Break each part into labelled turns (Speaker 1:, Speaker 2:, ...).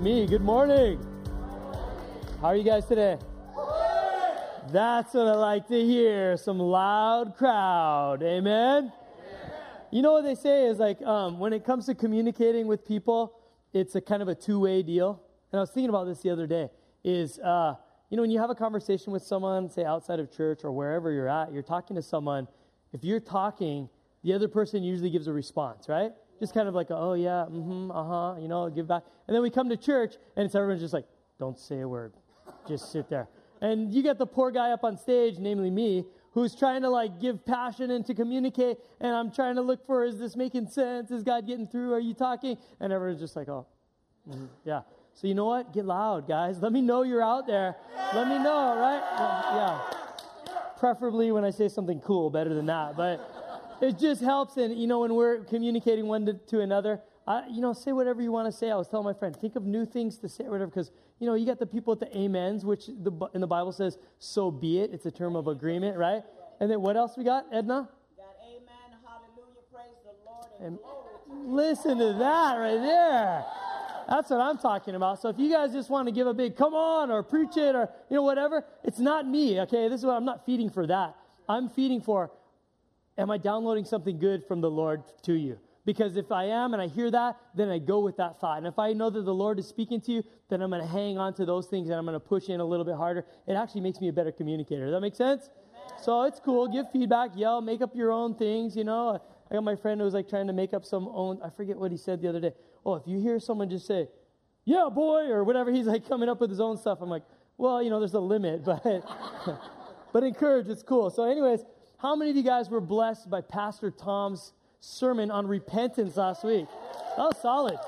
Speaker 1: me. Good morning. How are you guys today? That's what I like to hear. Some loud crowd. Amen. You know what they say is like um, when it comes to communicating with people, it's a kind of a two-way deal. And I was thinking about this the other day. Is uh, you know when you have a conversation with someone, say outside of church or wherever you're at, you're talking to someone. If you're talking, the other person usually gives a response, right? Just kind of like, oh yeah, mm-hmm, uh-huh, you know, give back. And then we come to church, and it's everyone's just like, don't say a word, just sit there. And you get the poor guy up on stage, namely me, who's trying to like give passion and to communicate, and I'm trying to look for, is this making sense? Is God getting through? Are you talking? And everyone's just like, oh, mm-hmm, yeah. So you know what? Get loud, guys. Let me know you're out there. Let me know, right? Well, yeah. Preferably when I say something cool, better than that. But it just helps. And you know, when we're communicating one to, to another, I, you know, say whatever you want to say. I was telling my friend, think of new things to say whatever, because you know, you got the people at the amens, which the, in the Bible says, "So be it." It's a term of agreement, right? And then what else we got, Edna?
Speaker 2: Got amen, hallelujah, praise the Lord, and, and
Speaker 1: listen to that right there. That's what I'm talking about. So if you guys just want to give a big come on or preach it or you know whatever, it's not me. Okay, this is what I'm not feeding for that. I'm feeding for. Am I downloading something good from the Lord to you? Because if I am and I hear that, then I go with that thought. And if I know that the Lord is speaking to you, then I'm going to hang on to those things and I'm going to push in a little bit harder. It actually makes me a better communicator. Does that make sense? Amen. So it's cool. Give feedback, yell, make up your own things. You know, I got my friend who was like trying to make up some own. I forget what he said the other day. Oh, if you hear someone just say, "Yeah, boy," or whatever, he's like coming up with his own stuff. I'm like, well, you know, there's a limit, but but encourage. It's cool. So, anyways, how many of you guys were blessed by Pastor Tom's sermon on repentance last week? That was solid.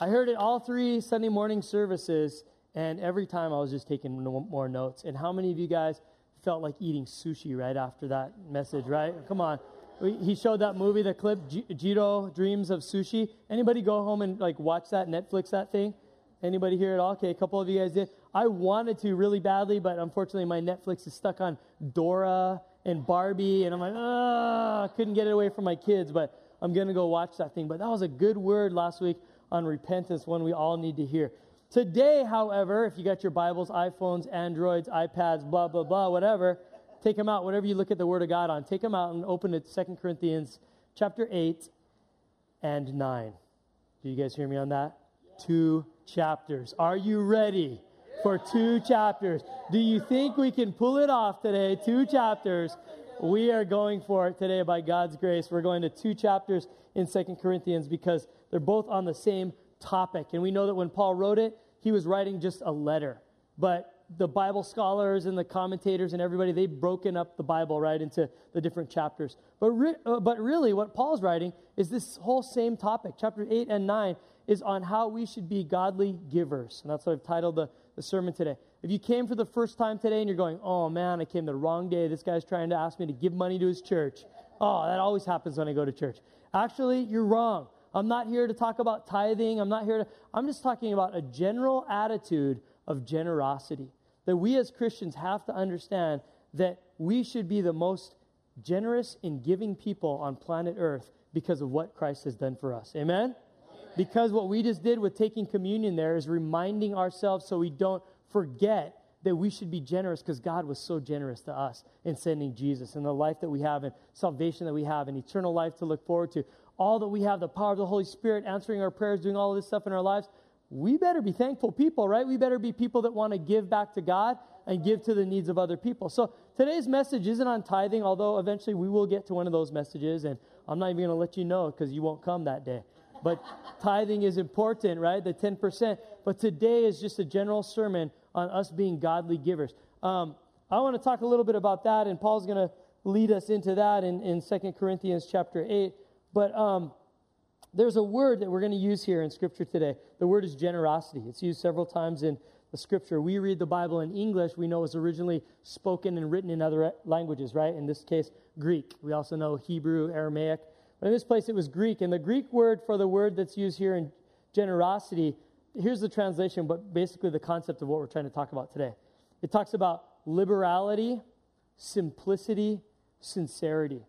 Speaker 1: I heard it all three Sunday morning services, and every time I was just taking more notes. And how many of you guys felt like eating sushi right after that message, right? Come on. He showed that movie, the clip, Jiro Dreams of Sushi. Anybody go home and like watch that, Netflix that thing? Anybody here at all? Okay, a couple of you guys did. I wanted to really badly, but unfortunately my Netflix is stuck on Dora and Barbie, and I'm like, ah, couldn't get it away from my kids, but I'm going to go watch that thing. But that was a good word last week on repentance, one we all need to hear. Today, however, if you got your Bibles, iPhones, Androids, iPads, blah, blah, blah, whatever, take them out. Whatever you look at the Word of God on, take them out and open it, 2 Corinthians chapter 8 and 9. Do you guys hear me on that? Yeah. Two chapters. Are you ready for two chapters? Do you think we can pull it off today? Two chapters. We are going for it today by God's grace. We're going to two chapters in 2 Corinthians because they're both on the same topic. And we know that when Paul wrote it, he was writing just a letter. But the Bible scholars and the commentators and everybody, they've broken up the Bible right into the different chapters. But, re- uh, but really, what Paul's writing is this whole same topic. Chapter 8 and 9 is on how we should be godly givers. And that's what I've titled the, the sermon today. If you came for the first time today and you're going, oh man, I came the wrong day, this guy's trying to ask me to give money to his church. Oh, that always happens when I go to church. Actually, you're wrong. I'm not here to talk about tithing. I'm not here to, I'm just talking about a general attitude of generosity. That we as Christians have to understand that we should be the most generous in giving people on planet Earth because of what Christ has done for us. Amen? Because what we just did with taking communion there is reminding ourselves so we don't forget that we should be generous because God was so generous to us in sending Jesus and the life that we have and salvation that we have and eternal life to look forward to. All that we have, the power of the Holy Spirit, answering our prayers, doing all of this stuff in our lives. We better be thankful people, right? We better be people that want to give back to God and give to the needs of other people. So today's message isn't on tithing, although eventually we will get to one of those messages, and I'm not even going to let you know because you won't come that day. But tithing is important, right? The 10%. But today is just a general sermon on us being godly givers. Um, I want to talk a little bit about that, and Paul's going to lead us into that in, in 2 Corinthians chapter 8. But um, there's a word that we're going to use here in Scripture today. The word is generosity. It's used several times in the Scripture. We read the Bible in English. We know it was originally spoken and written in other languages, right? In this case, Greek. We also know Hebrew, Aramaic. But in this place, it was Greek. And the Greek word for the word that's used here in generosity, here's the translation, but basically the concept of what we're trying to talk about today. It talks about liberality, simplicity, sincerity.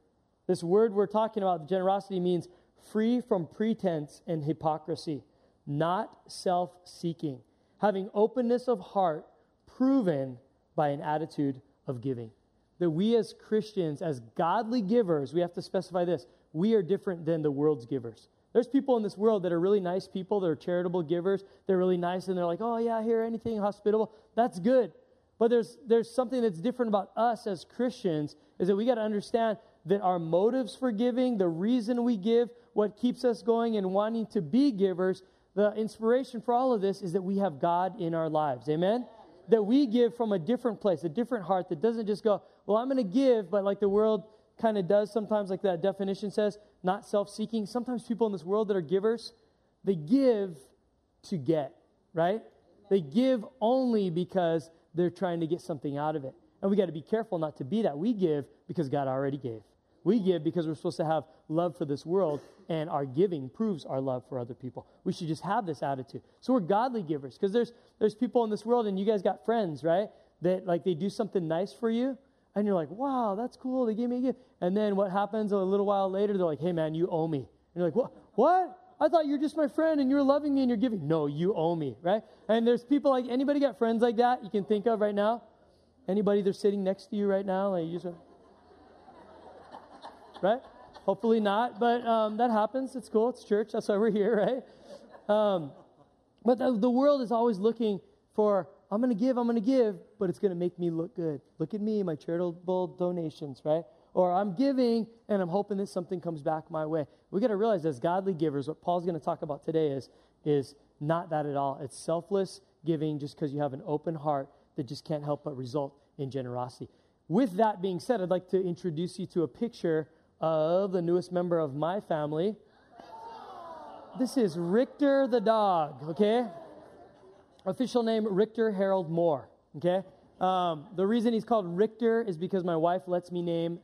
Speaker 1: This word we're talking about, generosity, means free from pretense and hypocrisy. not self seeking, having openness of heart proven by an attitude of giving. That we as Christians, as godly givers, we have to specify this we are different than the world's givers. There's people in this world that are really nice people, that are charitable givers, they're really nice, and they're like, oh, yeah, here, anything hospitable. That's good. But there's, there's something that's different about us as Christians is that we got to understand that our motives for giving, the reason we give, what keeps us going and wanting to be givers, the inspiration for all of this is that we have God in our lives. Amen? That we give from a different place, a different heart that doesn't just go, well, I'm going to give, but like the world kind of does sometimes, like that definition says, not self seeking. Sometimes people in this world that are givers, they give to get, right? They give only because they're trying to get something out of it. And we got to be careful not to be that. We give because God already gave. We give because we're supposed to have love for this world, and our giving proves our love for other people. We should just have this attitude. So we're godly givers because there's there's people in this world, and you guys got friends, right? That like they do something nice for you, and you're like, wow, that's cool. They gave me a gift. And then what happens a little while later? They're like, hey man, you owe me. And you're like, what? What? I thought you're just my friend and you're loving me and you're giving. No, you owe me, right? And there's people like anybody got friends like that you can think of right now? Anybody that's sitting next to you right now? Like you just, right? Hopefully not, but um, that happens. It's cool. It's church. That's why we're here, right? Um, but the, the world is always looking for I'm going to give, I'm going to give, but it's going to make me look good. Look at me, my charitable donations, right? Or I'm giving and I'm hoping that something comes back my way. We got to realize as godly givers, what Paul's going to talk about today is, is not that at all. It's selfless giving just because you have an open heart that just can't help but result in generosity. With that being said, I'd like to introduce you to a picture of the newest member of my family. This is Richter the dog, okay? Official name Richter Harold Moore, okay? Um, the reason he's called Richter is because my wife lets me name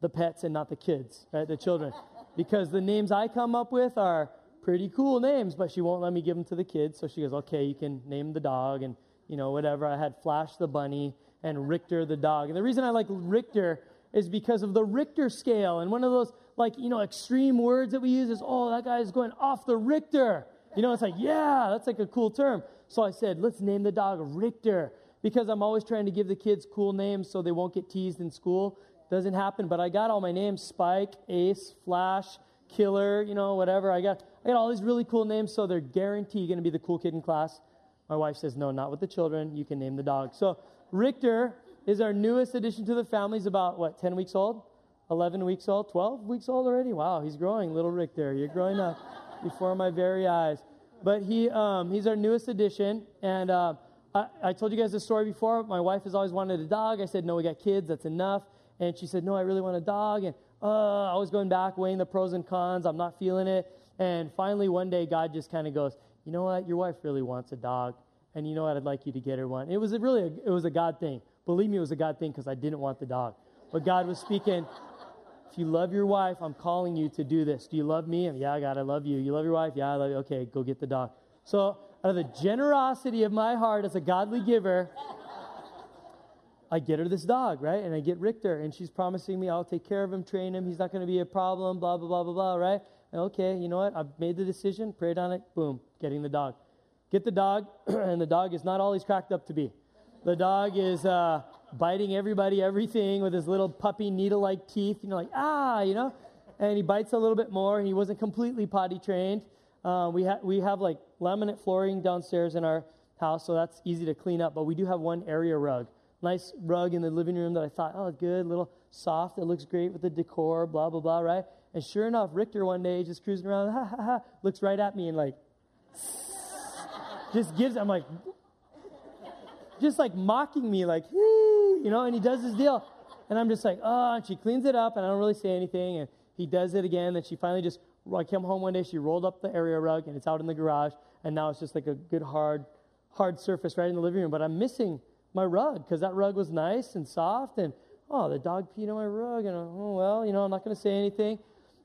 Speaker 1: the pets and not the kids, right? The children. Because the names I come up with are pretty cool names, but she won't let me give them to the kids. So she goes, okay, you can name the dog and, you know, whatever. I had Flash the bunny and Richter the dog. And the reason I like Richter is because of the Richter scale. And one of those, like, you know, extreme words that we use is, oh, that guy is going off the Richter. You know, it's like, yeah, that's like a cool term. So I said, let's name the dog Richter because I'm always trying to give the kids cool names so they won't get teased in school. Doesn't happen, but I got all my names Spike, Ace, Flash, Killer, you know, whatever. I got, I got all these really cool names, so they're guaranteed going to be the cool kid in class. My wife says, no, not with the children. You can name the dog. So Richter is our newest addition to the family. He's about, what, 10 weeks old? 11 weeks old? 12 weeks old already? Wow, he's growing, little Richter. You're growing up before my very eyes. But he, um, he's our newest addition. And uh, I, I told you guys this story before. My wife has always wanted a dog. I said, no, we got kids. That's enough. And she said, no, I really want a dog. And uh, I was going back, weighing the pros and cons. I'm not feeling it. And finally, one day, God just kind of goes, you know what? Your wife really wants a dog. And you know what? I'd like you to get her one. It was really, a, it was a God thing. Believe me, it was a God thing because I didn't want the dog. But God was speaking, if you love your wife, I'm calling you to do this. Do you love me? yeah, God, I love you. You love your wife? Yeah, I love you. Okay, go get the dog. So, out of the generosity of my heart as a godly giver, I get her this dog, right? And I get Richter, and she's promising me I'll take care of him, train him. He's not going to be a problem, blah, blah, blah, blah, blah, right? And okay, you know what? I've made the decision, prayed on it, boom, getting the dog. Get the dog, and the dog is not all he's cracked up to be. The dog is uh, biting everybody, everything with his little puppy needle like teeth, you know, like, ah, you know? And he bites a little bit more. He wasn't completely potty trained. Uh, we, ha- we have like laminate flooring downstairs in our house, so that's easy to clean up. But we do have one area rug. Nice rug in the living room that I thought, oh, good, little soft. It looks great with the decor, blah, blah, blah, right? And sure enough, Richter one day just cruising around, ha, ha, ha, looks right at me and like, just gives, I'm like, just like mocking me, like, you know, and he does his deal. And I'm just like, oh, and she cleans it up, and I don't really say anything. And he does it again. And she finally just, I came home one day, she rolled up the area rug, and it's out in the garage. And now it's just like a good, hard, hard surface right in the living room. But I'm missing my rug because that rug was nice and soft. And, oh, the dog peed on my rug. And, oh, well, you know, I'm not going to say anything.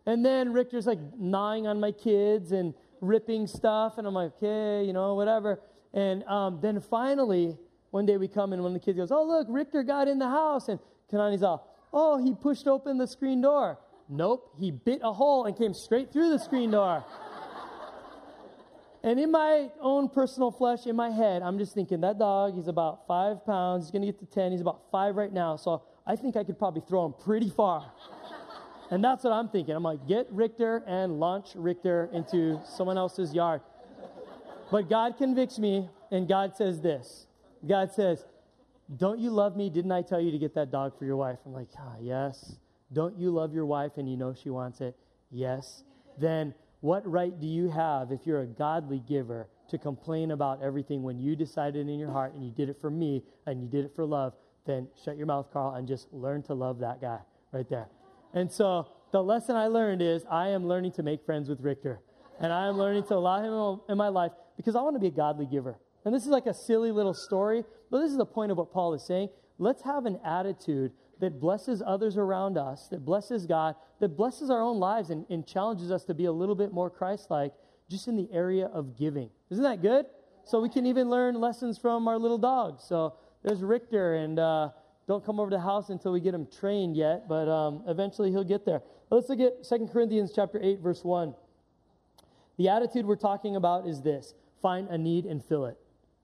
Speaker 1: And then Richter's like gnawing on my kids and ripping stuff. And I'm like, okay, you know, whatever. And um, then finally, one day we come and one of the kids goes, Oh, look, Richter got in the house. And Kanani's all, Oh, he pushed open the screen door. Nope, he bit a hole and came straight through the screen door. And in my own personal flesh, in my head, I'm just thinking that dog, he's about five pounds. He's going to get to 10. He's about five right now. So I think I could probably throw him pretty far. and that's what I'm thinking. I'm like, get Richter and launch Richter into someone else's yard. But God convicts me, and God says this God says, Don't you love me? Didn't I tell you to get that dog for your wife? I'm like, Ah, yes. Don't you love your wife and you know she wants it? Yes. Then what right do you have, if you're a godly giver, to complain about everything when you decided in your heart and you did it for me and you did it for love? Then shut your mouth, Carl, and just learn to love that guy right there. And so the lesson I learned is I am learning to make friends with Richter. And I am learning to allow him in my life because I want to be a godly giver. And this is like a silly little story, but this is the point of what Paul is saying. Let's have an attitude that blesses others around us, that blesses God, that blesses our own lives and, and challenges us to be a little bit more Christ like just in the area of giving. Isn't that good? So we can even learn lessons from our little dogs. So there's Richter, and uh, don't come over to the house until we get him trained yet, but um, eventually he'll get there. Let's look at 2 Corinthians chapter 8, verse 1. The attitude we're talking about is this find a need and fill it.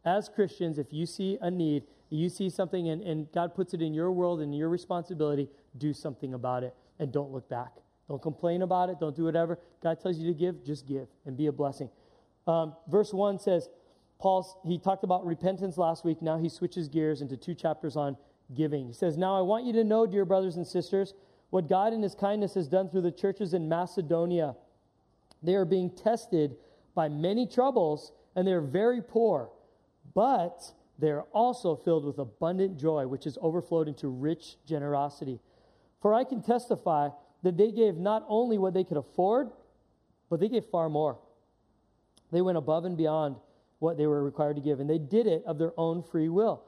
Speaker 1: As Christians, if you see a need, you see something and, and God puts it in your world and your responsibility, do something about it and don't look back. Don't complain about it. Don't do whatever. God tells you to give, just give and be a blessing. Um, verse 1 says, Paul, he talked about repentance last week. Now he switches gears into two chapters on giving. He says, Now I want you to know, dear brothers and sisters, what God in his kindness has done through the churches in Macedonia. They are being tested by many troubles, and they're very poor. But they are also filled with abundant joy, which has overflowed into rich generosity. For I can testify that they gave not only what they could afford, but they gave far more. They went above and beyond what they were required to give, and they did it of their own free will.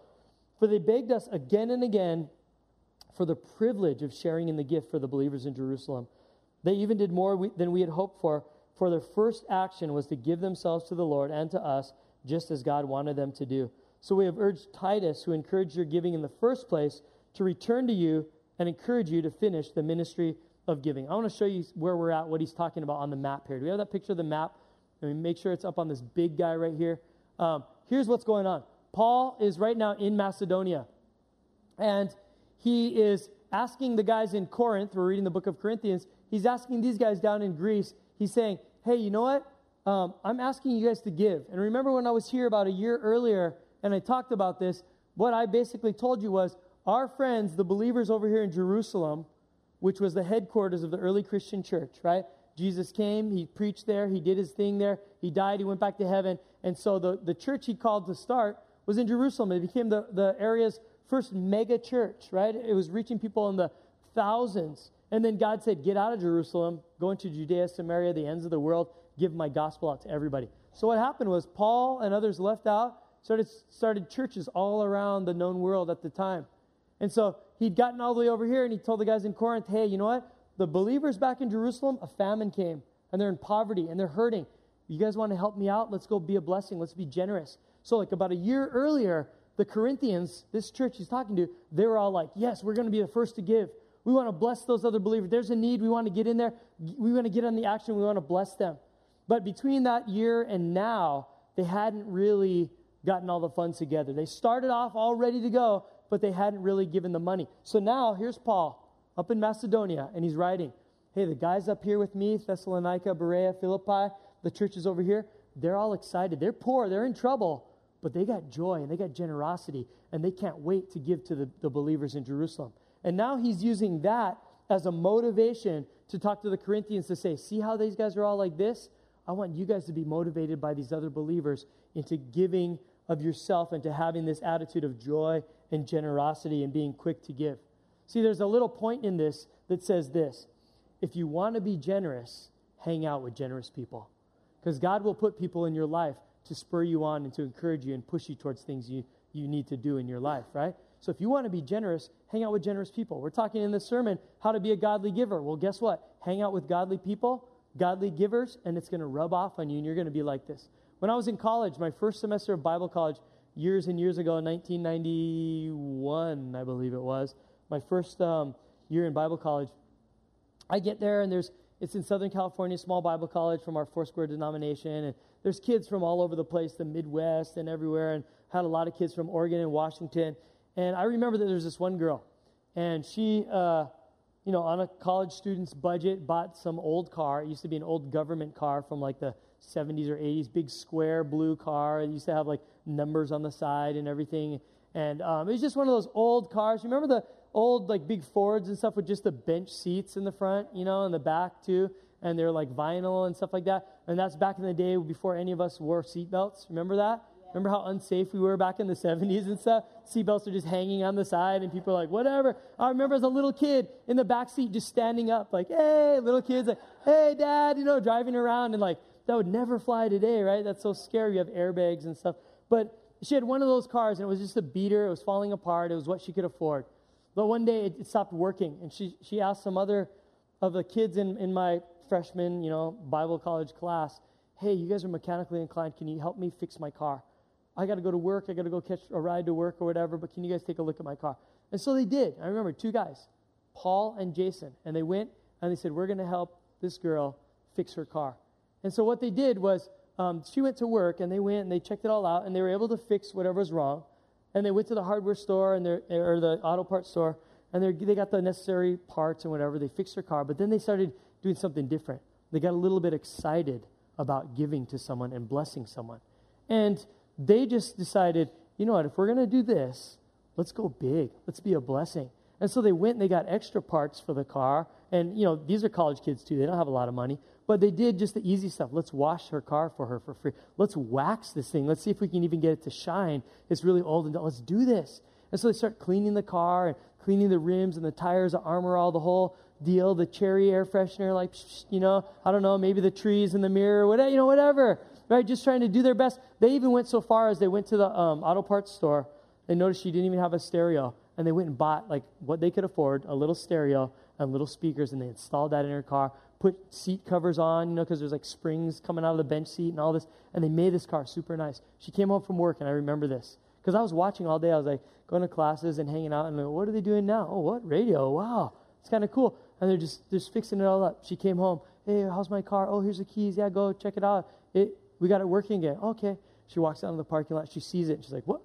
Speaker 1: For they begged us again and again for the privilege of sharing in the gift for the believers in Jerusalem. They even did more than we had hoped for, for their first action was to give themselves to the Lord and to us, just as God wanted them to do. So we have urged Titus, who encouraged your giving in the first place, to return to you and encourage you to finish the ministry of giving. I want to show you where we're at, what he's talking about on the map here. Do we have that picture of the map? Let me make sure it's up on this big guy right here. Um, here's what's going on Paul is right now in Macedonia, and he is asking the guys in Corinth, we're reading the book of Corinthians, he's asking these guys down in Greece, he's saying, hey, you know what? Um, I'm asking you guys to give. And remember when I was here about a year earlier and I talked about this, what I basically told you was our friends, the believers over here in Jerusalem, which was the headquarters of the early Christian church, right? Jesus came, he preached there, he did his thing there, he died, he went back to heaven. And so the, the church he called to start was in Jerusalem. It became the, the area's first mega church, right? It was reaching people in the thousands. And then God said, Get out of Jerusalem, go into Judea, Samaria, the ends of the world, give my gospel out to everybody. So what happened was Paul and others left out, started, started churches all around the known world at the time. And so he'd gotten all the way over here and he told the guys in Corinth, hey, you know what? The believers back in Jerusalem, a famine came and they're in poverty and they're hurting. You guys want to help me out? Let's go be a blessing. Let's be generous. So, like about a year earlier, the Corinthians, this church he's talking to, they were all like, yes, we're going to be the first to give. We want to bless those other believers. There's a need. We want to get in there. We want to get on the action. We want to bless them. But between that year and now, they hadn't really gotten all the funds together. They started off all ready to go, but they hadn't really given the money. So now here's Paul up in Macedonia, and he's writing, Hey, the guys up here with me, Thessalonica, Berea, Philippi, the churches over here, they're all excited. They're poor, they're in trouble, but they got joy and they got generosity, and they can't wait to give to the, the believers in Jerusalem. And now he's using that as a motivation to talk to the Corinthians to say, See how these guys are all like this? I want you guys to be motivated by these other believers into giving of yourself and to having this attitude of joy and generosity and being quick to give. See, there's a little point in this that says this if you want to be generous, hang out with generous people. Because God will put people in your life to spur you on and to encourage you and push you towards things you, you need to do in your life, right? So if you want to be generous, hang out with generous people. We're talking in this sermon how to be a godly giver. Well, guess what? Hang out with godly people, godly givers, and it's going to rub off on you, and you're going to be like this. When I was in college, my first semester of Bible college, years and years ago in 1991, I believe it was, my first um, year in Bible college, I get there and there's it's in Southern California, small Bible college from our Foursquare denomination, and there's kids from all over the place, the Midwest and everywhere, and had a lot of kids from Oregon and Washington. And I remember that there's this one girl, and she, uh, you know, on a college student's budget, bought some old car. It used to be an old government car from like the 70s or 80s, big square blue car. It used to have like numbers on the side and everything. And um, it was just one of those old cars. Remember the old like big Fords and stuff with just the bench seats in the front, you know, in the back too, and they're like vinyl and stuff like that. And that's back in the day before any of us wore seatbelts. Remember that? Remember how unsafe we were back in the 70s and stuff? Seatbelts are just hanging on the side, and people are like, whatever. I remember as a little kid in the back seat just standing up, like, hey, little kids, like, hey, dad, you know, driving around, and like, that would never fly today, right? That's so scary. You have airbags and stuff. But she had one of those cars, and it was just a beater. It was falling apart. It was what she could afford. But one day it, it stopped working, and she, she asked some other of the kids in, in my freshman, you know, Bible college class, hey, you guys are mechanically inclined. Can you help me fix my car? I got to go to work. I got to go catch a ride to work or whatever, but can you guys take a look at my car? And so they did. I remember two guys, Paul and Jason, and they went and they said, We're going to help this girl fix her car. And so what they did was um, she went to work and they went and they checked it all out and they were able to fix whatever was wrong. And they went to the hardware store and or the auto parts store and they got the necessary parts and whatever. They fixed her car, but then they started doing something different. They got a little bit excited about giving to someone and blessing someone. And they just decided, you know what, if we're going to do this, let's go big. Let's be a blessing. And so they went and they got extra parts for the car. And, you know, these are college kids too. They don't have a lot of money. But they did just the easy stuff. Let's wash her car for her for free. Let's wax this thing. Let's see if we can even get it to shine. It's really old and let's do this. And so they start cleaning the car and cleaning the rims and the tires, the armor, all the whole deal, the cherry air freshener, like, you know, I don't know, maybe the trees in the mirror, whatever, you know, whatever right? Just trying to do their best. They even went so far as they went to the um, auto parts store. They noticed she didn't even have a stereo, and they went and bought like what they could afford, a little stereo and little speakers, and they installed that in her car. Put seat covers on, you know, because there's like springs coming out of the bench seat and all this, and they made this car super nice. She came home from work, and I remember this because I was watching all day. I was like going to classes and hanging out, and like, what are they doing now? Oh, what radio? Wow, it's kind of cool. And they're just just fixing it all up. She came home. Hey, how's my car? Oh, here's the keys. Yeah, go check it out. It we got it working again. Okay. She walks out in the parking lot. She sees it. And She's like, what?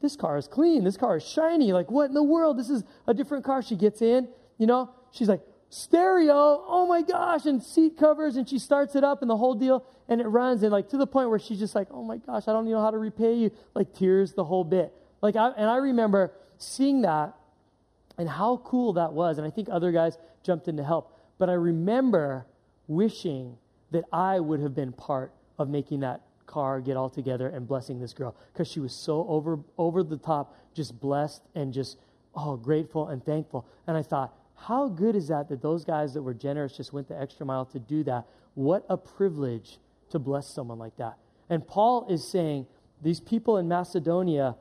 Speaker 1: This car is clean. This car is shiny. Like, what in the world? This is a different car. She gets in, you know, she's like, stereo. Oh my gosh. And seat covers. And she starts it up and the whole deal. And it runs. And like to the point where she's just like, oh my gosh, I don't know how to repay you. Like tears the whole bit. Like, I, and I remember seeing that and how cool that was. And I think other guys jumped in to help. But I remember wishing that I would have been part of making that car get all together and blessing this girl. Because she was so over over the top just blessed and just oh grateful and thankful. And i thought how good is that that those guys that were generous just went the extra mile to do that? What a privilege to bless someone like that. And paul is saying these people in macedonia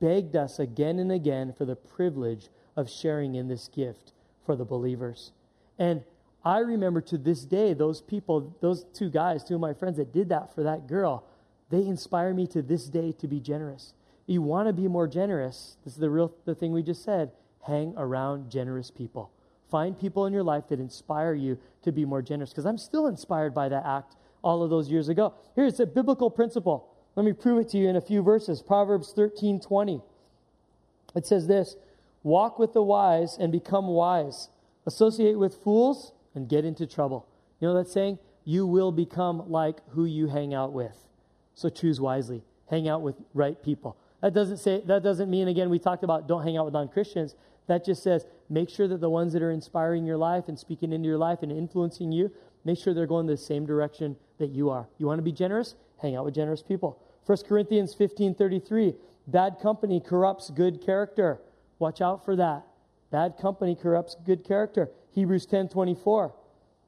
Speaker 1: begged us again and again for the privilege of sharing in this gift for the believers. And I remember to this day those people, those two guys, two of my friends that did that for that girl, they inspire me to this day to be generous. You want to be more generous. This is the real the thing we just said. Hang around generous people. Find people in your life that inspire you to be more generous. Because I'm still inspired by that act all of those years ago. Here's a biblical principle. Let me prove it to you in a few verses. Proverbs 13 20. It says this Walk with the wise and become wise. Associate with fools and get into trouble. You know that saying? You will become like who you hang out with. So choose wisely. Hang out with right people. That doesn't say that doesn't mean again we talked about don't hang out with non-Christians. That just says make sure that the ones that are inspiring your life and speaking into your life and influencing you, make sure they're going the same direction that you are. You want to be generous? Hang out with generous people. 1 Corinthians 15:33, bad company corrupts good character. Watch out for that. Bad company corrupts good character. Hebrews 10:24.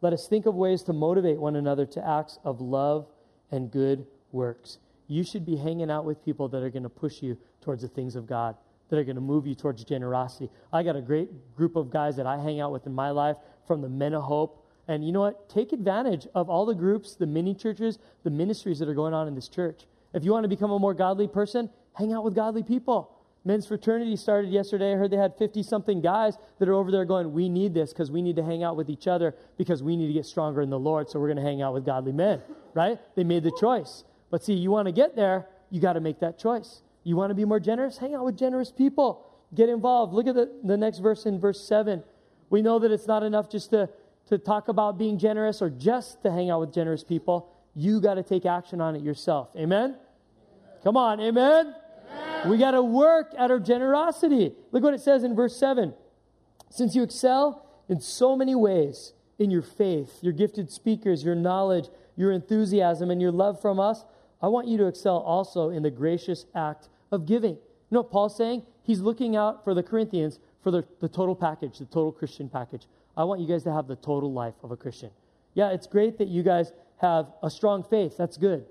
Speaker 1: Let us think of ways to motivate one another to acts of love and good works. You should be hanging out with people that are going to push you towards the things of God, that are going to move you towards generosity. I got a great group of guys that I hang out with in my life from the Men of Hope. And you know what? Take advantage of all the groups, the mini churches, the ministries that are going on in this church. If you want to become a more godly person, hang out with godly people. Men's fraternity started yesterday. I heard they had 50 something guys that are over there going, We need this because we need to hang out with each other because we need to get stronger in the Lord. So we're going to hang out with godly men, right? They made the choice. But see, you want to get there, you got to make that choice. You want to be more generous? Hang out with generous people. Get involved. Look at the, the next verse in verse 7. We know that it's not enough just to, to talk about being generous or just to hang out with generous people. You got to take action on it yourself. Amen? amen. Come on, amen? We got to work at our generosity. Look what it says in verse 7. Since you excel in so many ways in your faith, your gifted speakers, your knowledge, your enthusiasm, and your love from us, I want you to excel also in the gracious act of giving. You know what Paul's saying? He's looking out for the Corinthians for the, the total package, the total Christian package. I want you guys to have the total life of a Christian. Yeah, it's great that you guys have a strong faith. That's good.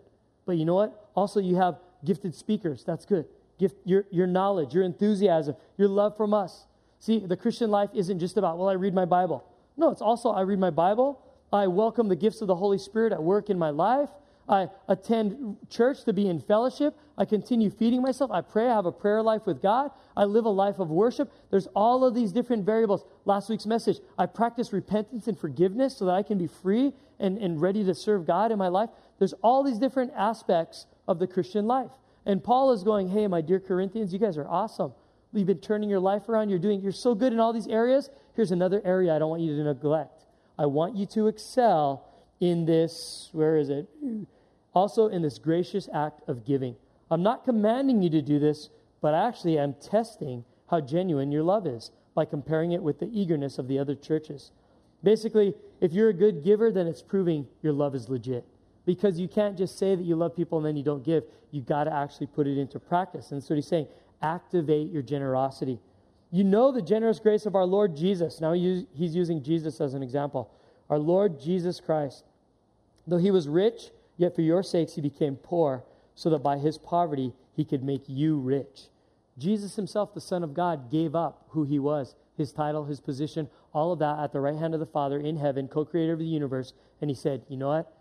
Speaker 1: But you know what? Also, you have gifted speakers. That's good. Gift, your, your knowledge, your enthusiasm, your love from us. See, the Christian life isn't just about, well, I read my Bible. No, it's also, I read my Bible. I welcome the gifts of the Holy Spirit at work in my life. I attend church to be in fellowship. I continue feeding myself. I pray. I have a prayer life with God. I live a life of worship. There's all of these different variables. Last week's message I practice repentance and forgiveness so that I can be free and, and ready to serve God in my life. There's all these different aspects of the Christian life. And Paul is going, Hey, my dear Corinthians, you guys are awesome. You've been turning your life around. You're doing, you're so good in all these areas. Here's another area I don't want you to neglect. I want you to excel in this, where is it? Also, in this gracious act of giving. I'm not commanding you to do this, but actually, I'm testing how genuine your love is by comparing it with the eagerness of the other churches. Basically, if you're a good giver, then it's proving your love is legit. Because you can't just say that you love people and then you don't give. You've got to actually put it into practice. And so he's saying, activate your generosity. You know the generous grace of our Lord Jesus. Now he's using Jesus as an example. Our Lord Jesus Christ. Though he was rich, yet for your sakes he became poor, so that by his poverty he could make you rich. Jesus himself, the Son of God, gave up who he was, his title, his position, all of that at the right hand of the Father in heaven, co creator of the universe. And he said, You know what?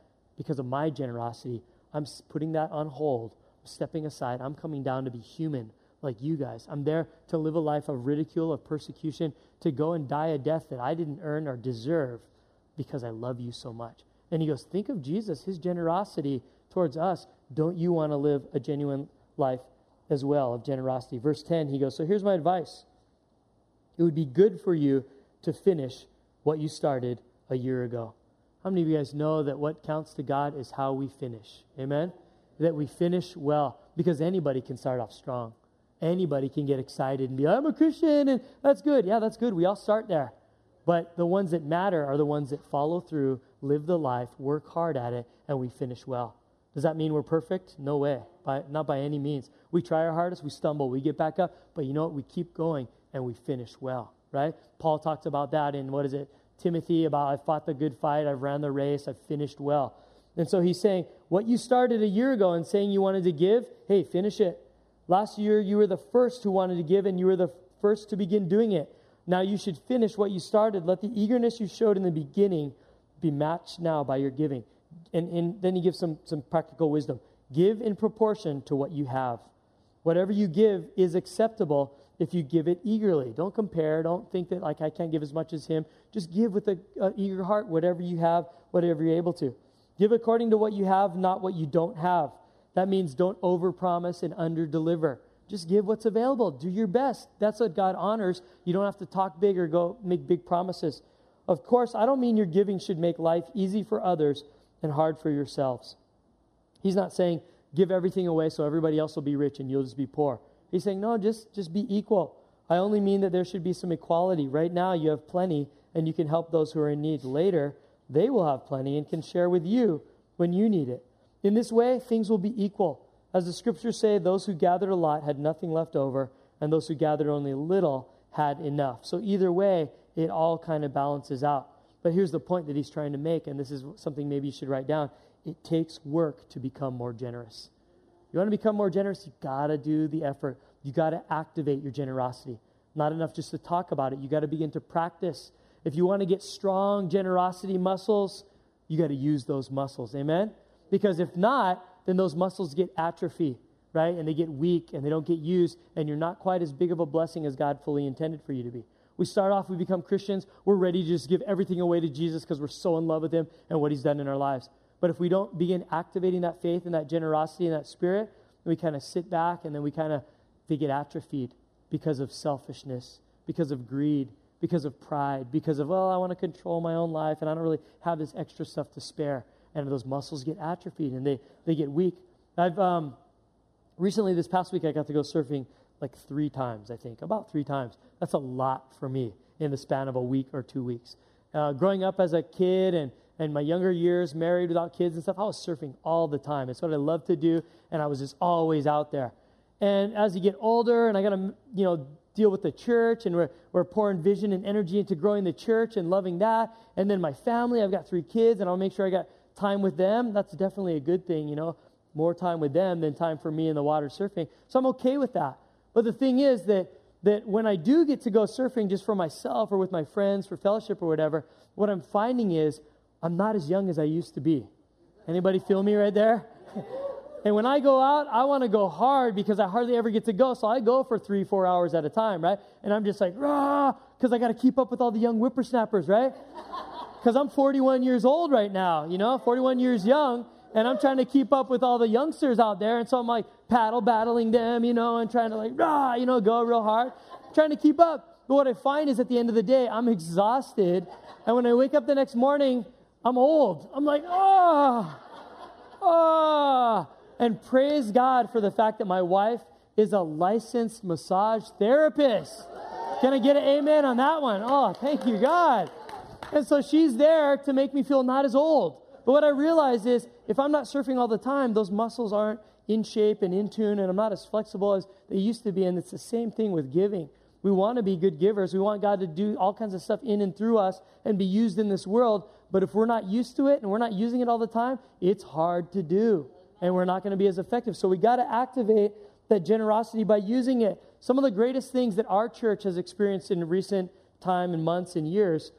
Speaker 1: Because of my generosity, I'm putting that on hold. I'm stepping aside. I'm coming down to be human like you guys. I'm there to live a life of ridicule, of persecution, to go and die a death that I didn't earn or deserve because I love you so much. And he goes, Think of Jesus, his generosity towards us. Don't you want to live a genuine life as well of generosity? Verse 10, he goes, So here's my advice it would be good for you to finish what you started a year ago. How many of you guys know that what counts to God is how we finish? Amen? That we finish well because anybody can start off strong. Anybody can get excited and be, I'm a Christian, and that's good. Yeah, that's good. We all start there. But the ones that matter are the ones that follow through, live the life, work hard at it, and we finish well. Does that mean we're perfect? No way. By, not by any means. We try our hardest, we stumble, we get back up, but you know what? We keep going and we finish well, right? Paul talks about that in what is it? Timothy, about I fought the good fight, I've ran the race, I've finished well. And so he's saying, what you started a year ago and saying you wanted to give, hey, finish it. Last year, you were the first who wanted to give, and you were the first to begin doing it. Now you should finish what you started. Let the eagerness you showed in the beginning be matched now by your giving. And, and then he gives some, some practical wisdom. Give in proportion to what you have. Whatever you give is acceptable if you give it eagerly. Don't compare. Don't think that, like, I can't give as much as him. Just give with an eager heart whatever you have, whatever you're able to. Give according to what you have, not what you don't have. That means don't overpromise and underdeliver. Just give what's available. Do your best. That's what God honors. You don't have to talk big or go make big promises. Of course, I don't mean your giving should make life easy for others and hard for yourselves. He's not saying give everything away so everybody else will be rich and you'll just be poor. He's saying no, just just be equal. I only mean that there should be some equality. Right now you have plenty and you can help those who are in need. Later, they will have plenty and can share with you when you need it. In this way, things will be equal. As the scriptures say, those who gathered a lot had nothing left over, and those who gathered only a little had enough. So either way, it all kind of balances out. But here's the point that he's trying to make, and this is something maybe you should write down. It takes work to become more generous. You want to become more generous, you got to do the effort. You got to activate your generosity. Not enough just to talk about it. You got to begin to practice. If you want to get strong generosity muscles, you got to use those muscles. Amen? Because if not, then those muscles get atrophy, right? And they get weak and they don't get used, and you're not quite as big of a blessing as God fully intended for you to be. We start off, we become Christians, we're ready to just give everything away to Jesus because we're so in love with Him and what He's done in our lives. But if we don't begin activating that faith and that generosity and that spirit, we kind of sit back and then we kind of, they get atrophied because of selfishness, because of greed, because of pride, because of, well, I want to control my own life and I don't really have this extra stuff to spare. And those muscles get atrophied and they, they get weak. I've um, recently, this past week, I got to go surfing like three times, I think, about three times. That's a lot for me in the span of a week or two weeks. Uh, growing up as a kid and, and my younger years, married without kids and stuff, I was surfing all the time. It's what I love to do, and I was just always out there. And as you get older, and I got to, you know, deal with the church, and we're, we're pouring vision and energy into growing the church and loving that. And then my family, I've got three kids, and I'll make sure I got time with them. That's definitely a good thing, you know, more time with them than time for me in the water surfing. So I'm okay with that. But the thing is that that when I do get to go surfing just for myself or with my friends for fellowship or whatever, what I'm finding is I'm not as young as I used to be. Anybody feel me right there? and when I go out, I want to go hard because I hardly ever get to go. So I go for three, four hours at a time, right? And I'm just like, rah, because I got to keep up with all the young whippersnappers, right? Because I'm 41 years old right now, you know, 41 years young and I'm trying to keep up with all the youngsters out there. And so I'm like paddle battling them, you know, and trying to like, rah, you know, go real hard, trying to keep up. But what I find is at the end of the day, I'm exhausted. And when I wake up the next morning, I'm old. I'm like, ah, oh, ah. Oh. And praise God for the fact that my wife is a licensed massage therapist. Can I get an amen on that one? Oh, thank you, God. And so she's there to make me feel not as old. But what I realize is if I'm not surfing all the time, those muscles aren't in shape and in tune, and I'm not as flexible as they used to be. And it's the same thing with giving. We want to be good givers. We want God to do all kinds of stuff in and through us and be used in this world. But if we're not used to it and we're not using it all the time, it's hard to do. And we're not going to be as effective. So we got to activate that generosity by using it. Some of the greatest things that our church has experienced in recent time and months and years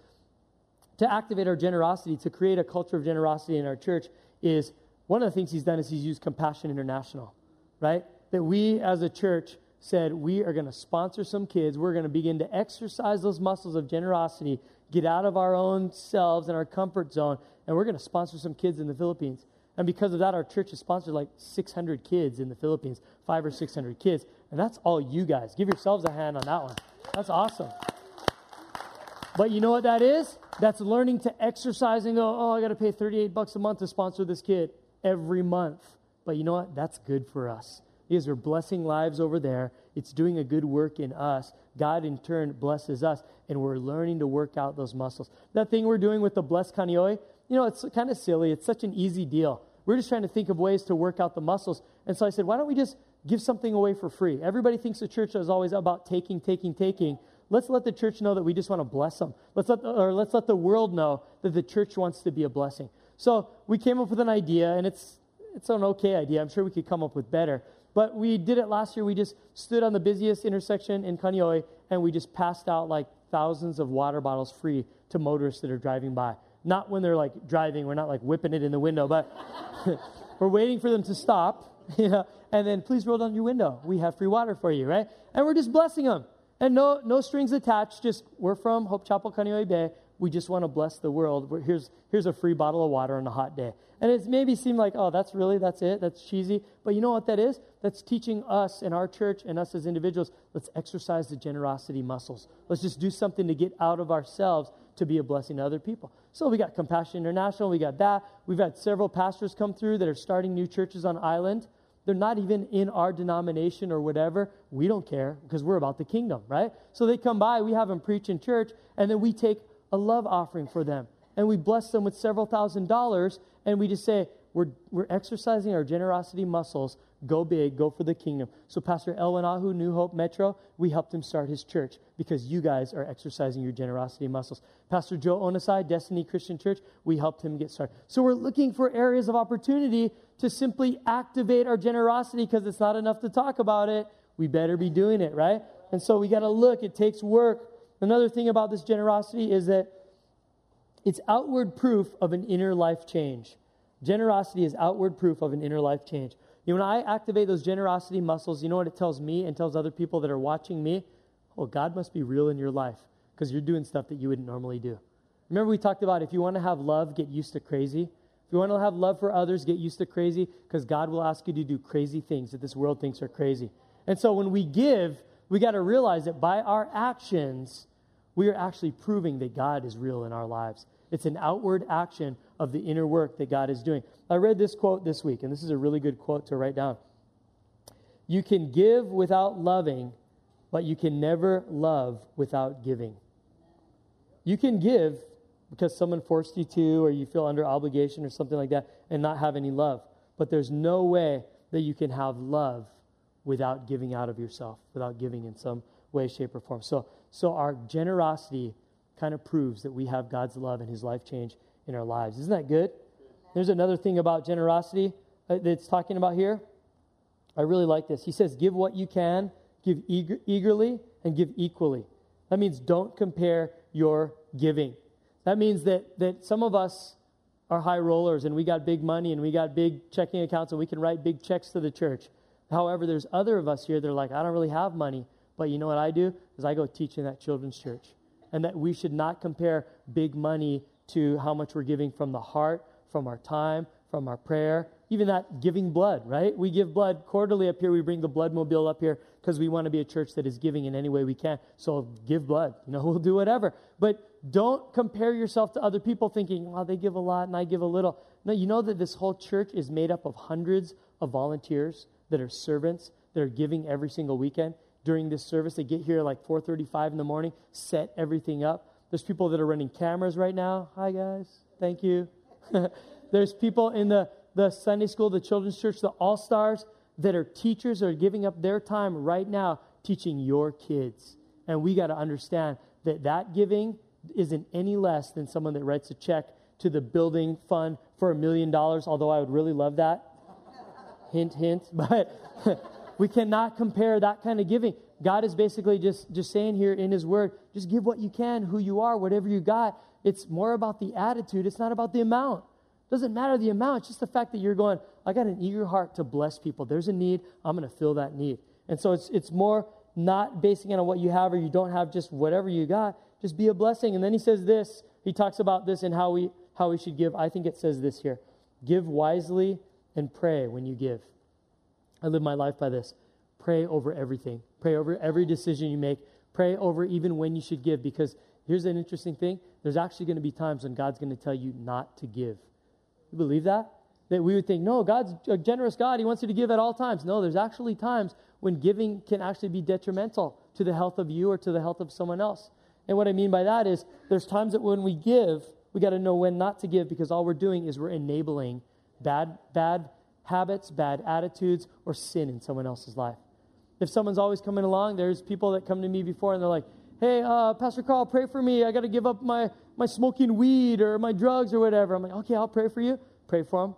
Speaker 1: to activate our generosity, to create a culture of generosity in our church, is one of the things he's done is he's used Compassion International, right? That we as a church said, we are going to sponsor some kids. We're going to begin to exercise those muscles of generosity, get out of our own selves and our comfort zone, and we're going to sponsor some kids in the Philippines. And because of that, our church has sponsored like 600 kids in the Philippines, five or 600 kids. And that's all you guys. Give yourselves a hand on that one. That's awesome. But you know what that is? That's learning to exercise and go, oh, I got to pay 38 bucks a month to sponsor this kid every month. But you know what? That's good for us because we're blessing lives over there. It's doing a good work in us. God, in turn, blesses us, and we're learning to work out those muscles. That thing we're doing with the Blessed Kaneohe, you know, it's kind of silly. It's such an easy deal. We're just trying to think of ways to work out the muscles. And so I said, why don't we just give something away for free? Everybody thinks the church is always about taking, taking, taking. Let's let the church know that we just want to bless them. Let's let the, or let's let the world know that the church wants to be a blessing. So we came up with an idea, and it's it's an okay idea. I'm sure we could come up with better. But we did it last year. We just stood on the busiest intersection in Kaneohe, and we just passed out like thousands of water bottles free to motorists that are driving by. Not when they're like driving. We're not like whipping it in the window, but we're waiting for them to stop. Yeah, and then please roll down your window. We have free water for you, right? And we're just blessing them. And no, no strings attached. Just we're from Hope Chapel, Kaneohe Bay. We just want to bless the world. Here's, here's a free bottle of water on a hot day. And it maybe seemed like, oh, that's really, that's it, that's cheesy. But you know what that is? That's teaching us in our church and us as individuals, let's exercise the generosity muscles. Let's just do something to get out of ourselves to be a blessing to other people. So we got Compassion International, we got that. We've had several pastors come through that are starting new churches on island. They're not even in our denomination or whatever. We don't care because we're about the kingdom, right? So they come by, we have them preach in church, and then we take a love offering for them. And we bless them with several thousand dollars, and we just say, we're, we're exercising our generosity muscles. Go big, go for the kingdom. So, Pastor Elwin Ahu, New Hope Metro, we helped him start his church because you guys are exercising your generosity muscles. Pastor Joe Onasai, Destiny Christian Church, we helped him get started. So, we're looking for areas of opportunity to simply activate our generosity because it's not enough to talk about it. We better be doing it, right? And so, we got to look. It takes work. Another thing about this generosity is that it's outward proof of an inner life change. Generosity is outward proof of an inner life change. You know, when I activate those generosity muscles, you know what it tells me and tells other people that are watching me? Oh, God must be real in your life because you're doing stuff that you wouldn't normally do. Remember, we talked about if you want to have love get used to crazy? If you want to have love for others, get used to crazy because God will ask you to do crazy things that this world thinks are crazy. And so when we give, we got to realize that by our actions, we are actually proving that God is real in our lives. It's an outward action of the inner work that God is doing. I read this quote this week, and this is a really good quote to write down. You can give without loving, but you can never love without giving. You can give because someone forced you to, or you feel under obligation or something like that, and not have any love. But there's no way that you can have love without giving out of yourself, without giving in some way, shape, or form. So, so our generosity kind of proves that we have God's love and His life change in our lives. Isn't that good? There's another thing about generosity uh, that's talking about here. I really like this. He says, Give what you can, give eager, eagerly, and give equally. That means don't compare your giving. That means that, that some of us are high rollers and we got big money and we got big checking accounts and we can write big checks to the church. However, there's other of us here that are like, I don't really have money, but you know what I do? Is I go teach in that children's church. And that we should not compare big money to how much we're giving from the heart, from our time, from our prayer, even that giving blood, right? We give blood quarterly up here. We bring the blood mobile up here because we want to be a church that is giving in any way we can. So give blood. You know, we'll do whatever. But don't compare yourself to other people thinking, well, they give a lot and I give a little. No, you know that this whole church is made up of hundreds of volunteers that are servants that are giving every single weekend. During this service, they get here like 4:35 in the morning, set everything up. There's people that are running cameras right now. Hi guys, thank you. There's people in the the Sunday school, the children's church, the all stars that are teachers that are giving up their time right now teaching your kids. And we got to understand that that giving isn't any less than someone that writes a check to the building fund for a million dollars, although I would really love that. hint, hint. But we cannot compare that kind of giving. God is basically just, just saying here in His Word, just give what you can, who you are, whatever you got. It's more about the attitude, it's not about the amount. It doesn't matter the amount, it's just the fact that you're going, I got an eager heart to bless people. There's a need, I'm going to fill that need. And so it's, it's more not basing it on what you have or you don't have, just whatever you got. Just be a blessing. And then he says this. He talks about this and how we how we should give. I think it says this here. Give wisely and pray when you give. I live my life by this. Pray over everything. Pray over every decision you make. Pray over even when you should give because here's an interesting thing. There's actually going to be times when God's going to tell you not to give. You believe that? That we would think, no, God's a generous God. He wants you to give at all times. No, there's actually times when giving can actually be detrimental to the health of you or to the health of someone else. And what I mean by that is there's times that when we give, we got to know when not to give because all we're doing is we're enabling bad, bad habits, bad attitudes, or sin in someone else's life. If someone's always coming along, there's people that come to me before and they're like, hey, uh, Pastor Carl, pray for me. I got to give up my, my smoking weed or my drugs or whatever. I'm like, okay, I'll pray for you. Pray for them.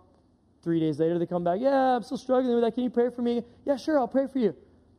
Speaker 1: Three days later, they come back, yeah, I'm still struggling with that. Can you pray for me? Yeah, sure, I'll pray for you.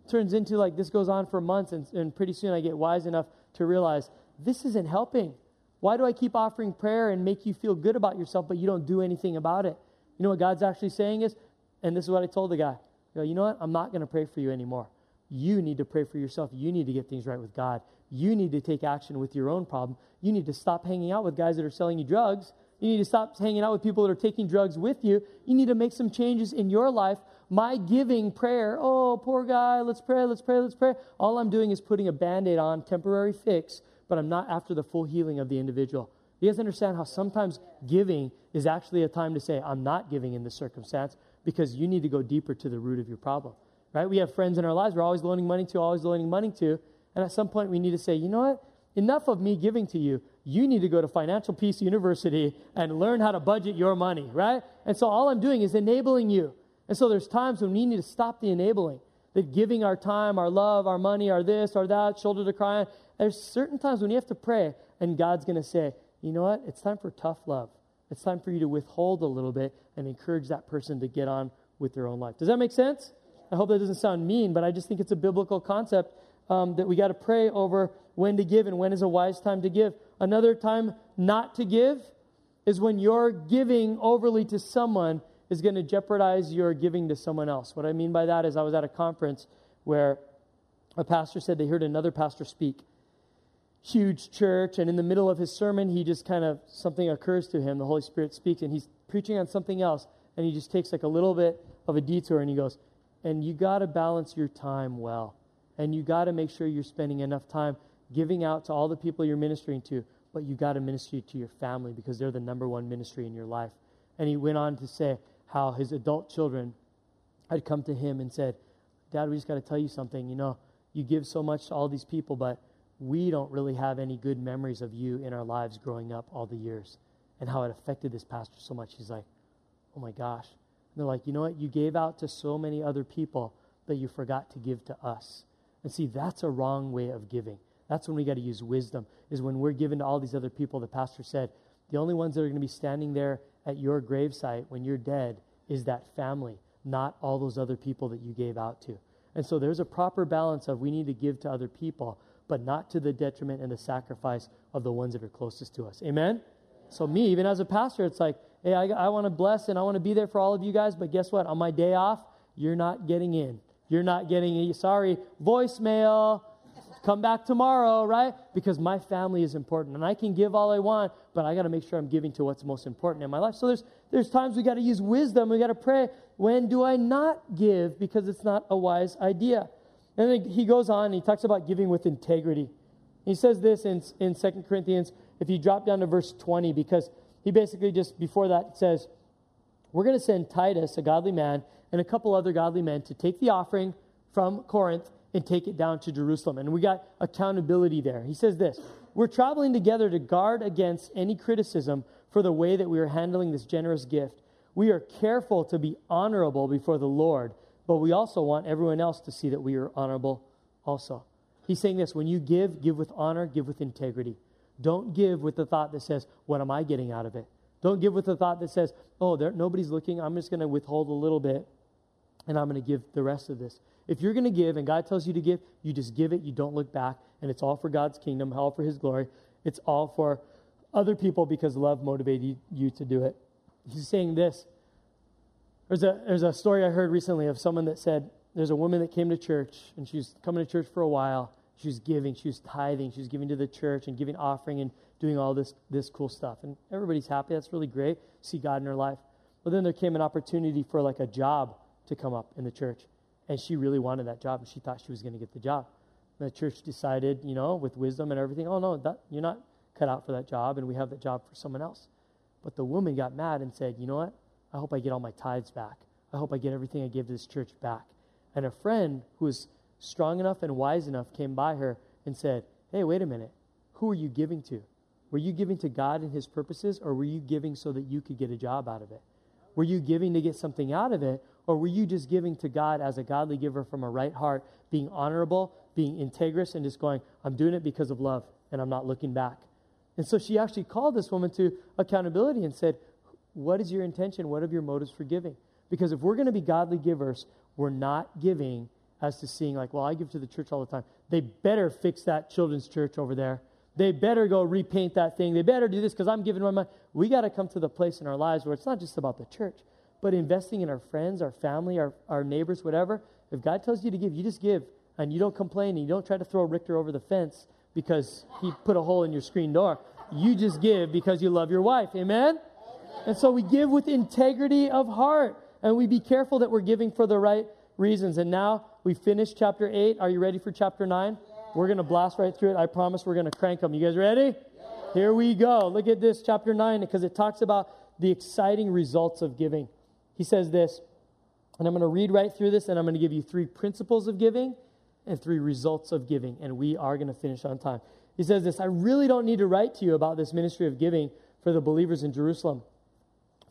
Speaker 1: Turns into like this goes on for months, and, and pretty soon I get wise enough to realize this isn't helping. Why do I keep offering prayer and make you feel good about yourself, but you don't do anything about it? You know what God's actually saying is, and this is what I told the guy. You know, you know what? I'm not going to pray for you anymore. You need to pray for yourself. You need to get things right with God. You need to take action with your own problem. You need to stop hanging out with guys that are selling you drugs. You need to stop hanging out with people that are taking drugs with you. You need to make some changes in your life. My giving prayer, oh, poor guy, let's pray, let's pray, let's pray. All I'm doing is putting a band aid on, temporary fix, but I'm not after the full healing of the individual. You guys understand how sometimes giving is actually a time to say, I'm not giving in this circumstance because you need to go deeper to the root of your problem, right? We have friends in our lives we're always loaning money to, always loaning money to. And at some point, we need to say, you know what? Enough of me giving to you. You need to go to Financial Peace University and learn how to budget your money, right? And so all I'm doing is enabling you. And so there's times when we need to stop the enabling, that giving our time, our love, our money, our this, our that, shoulder to cry on, there's certain times when you have to pray, and God's going to say, you know what? It's time for tough love. It's time for you to withhold a little bit and encourage that person to get on with their own life. Does that make sense? I hope that doesn't sound mean, but I just think it's a biblical concept um, that we got to pray over when to give and when is a wise time to give. Another time not to give is when you're giving overly to someone is going to jeopardize your giving to someone else. What I mean by that is I was at a conference where a pastor said they heard another pastor speak huge church, and in the middle of his sermon, he just kind of, something occurs to him. The Holy Spirit speaks, and he's preaching on something else, and he just takes like a little bit of a detour, and he goes, And you got to balance your time well. And you got to make sure you're spending enough time giving out to all the people you're ministering to, but you got to minister to your family because they're the number one ministry in your life. And he went on to say how his adult children had come to him and said, Dad, we just got to tell you something. You know, you give so much to all these people, but we don't really have any good memories of you in our lives growing up all the years and how it affected this pastor so much. He's like, oh my gosh. And they're like, you know what? You gave out to so many other people, but you forgot to give to us. And see, that's a wrong way of giving. That's when we got to use wisdom, is when we're giving to all these other people. The pastor said, the only ones that are going to be standing there at your gravesite when you're dead is that family, not all those other people that you gave out to. And so there's a proper balance of we need to give to other people, but not to the detriment and the sacrifice of the ones that are closest to us. Amen? So, me, even as a pastor, it's like, hey, I, I want to bless and I want to be there for all of you guys, but guess what? On my day off, you're not getting in. You're not getting, sorry, voicemail. Come back tomorrow, right? Because my family is important. And I can give all I want, but I got to make sure I'm giving to what's most important in my life. So there's, there's times we got to use wisdom. We got to pray. When do I not give? Because it's not a wise idea. And then he goes on and he talks about giving with integrity. He says this in, in 2 Corinthians, if you drop down to verse 20, because he basically just before that says, We're going to send Titus, a godly man, and a couple other godly men to take the offering from Corinth and take it down to Jerusalem. And we got accountability there. He says this We're traveling together to guard against any criticism for the way that we are handling this generous gift. We are careful to be honorable before the Lord but we also want everyone else to see that we are honorable also. He's saying this when you give, give with honor, give with integrity. Don't give with the thought that says, What am I getting out of it? Don't give with the thought that says, Oh, there, nobody's looking. I'm just going to withhold a little bit and I'm going to give the rest of this. If you're going to give and God tells you to give, you just give it. You don't look back. And it's all for God's kingdom, all for His glory. It's all for other people because love motivated you to do it. He's saying this there's a, there's a story I heard recently of someone that said there's a woman that came to church and she was coming to church for a while. She was giving, she was tithing, she was giving to the church and giving offering and doing all this, this cool stuff. And everybody's happy. That's really great. See God in her life. But then there came an opportunity for like a job to come up in the church. And she really wanted that job and she thought she was going to get the job. And the church decided, you know, with wisdom and everything, oh no, that, you're not cut out for that job and we have that job for someone else. But the woman got mad and said, you know what? I hope I get all my tithes back. I hope I get everything I give to this church back. And a friend who was strong enough and wise enough came by her and said, Hey, wait a minute. Who are you giving to? Were you giving to God and His purposes, or were you giving so that you could get a job out of it? Were you giving to get something out of it, or were you just giving to God as a godly giver from a right heart, being honorable, being integrous, and just going, I'm doing it because of love, and I'm not looking back? And so she actually called this woman to accountability and said, what is your intention? What are your motives for giving? Because if we're going to be godly givers, we're not giving as to seeing, like, well, I give to the church all the time. They better fix that children's church over there. They better go repaint that thing. They better do this because I'm giving my money. We got to come to the place in our lives where it's not just about the church, but investing in our friends, our family, our, our neighbors, whatever. If God tells you to give, you just give. And you don't complain and you don't try to throw Richter over the fence because he put a hole in your screen door. You just give because you love your wife. Amen? And so we give with integrity of heart. And we be careful that we're giving for the right reasons. And now we finished chapter 8. Are you ready for chapter 9? We're going to blast right through it. I promise we're going to crank them. You guys ready? Here we go. Look at this, chapter 9, because it talks about the exciting results of giving. He says this, and I'm going to read right through this, and I'm going to give you three principles of giving and three results of giving, and we are going to finish on time. He says this I really don't need to write to you about this ministry of giving for the believers in Jerusalem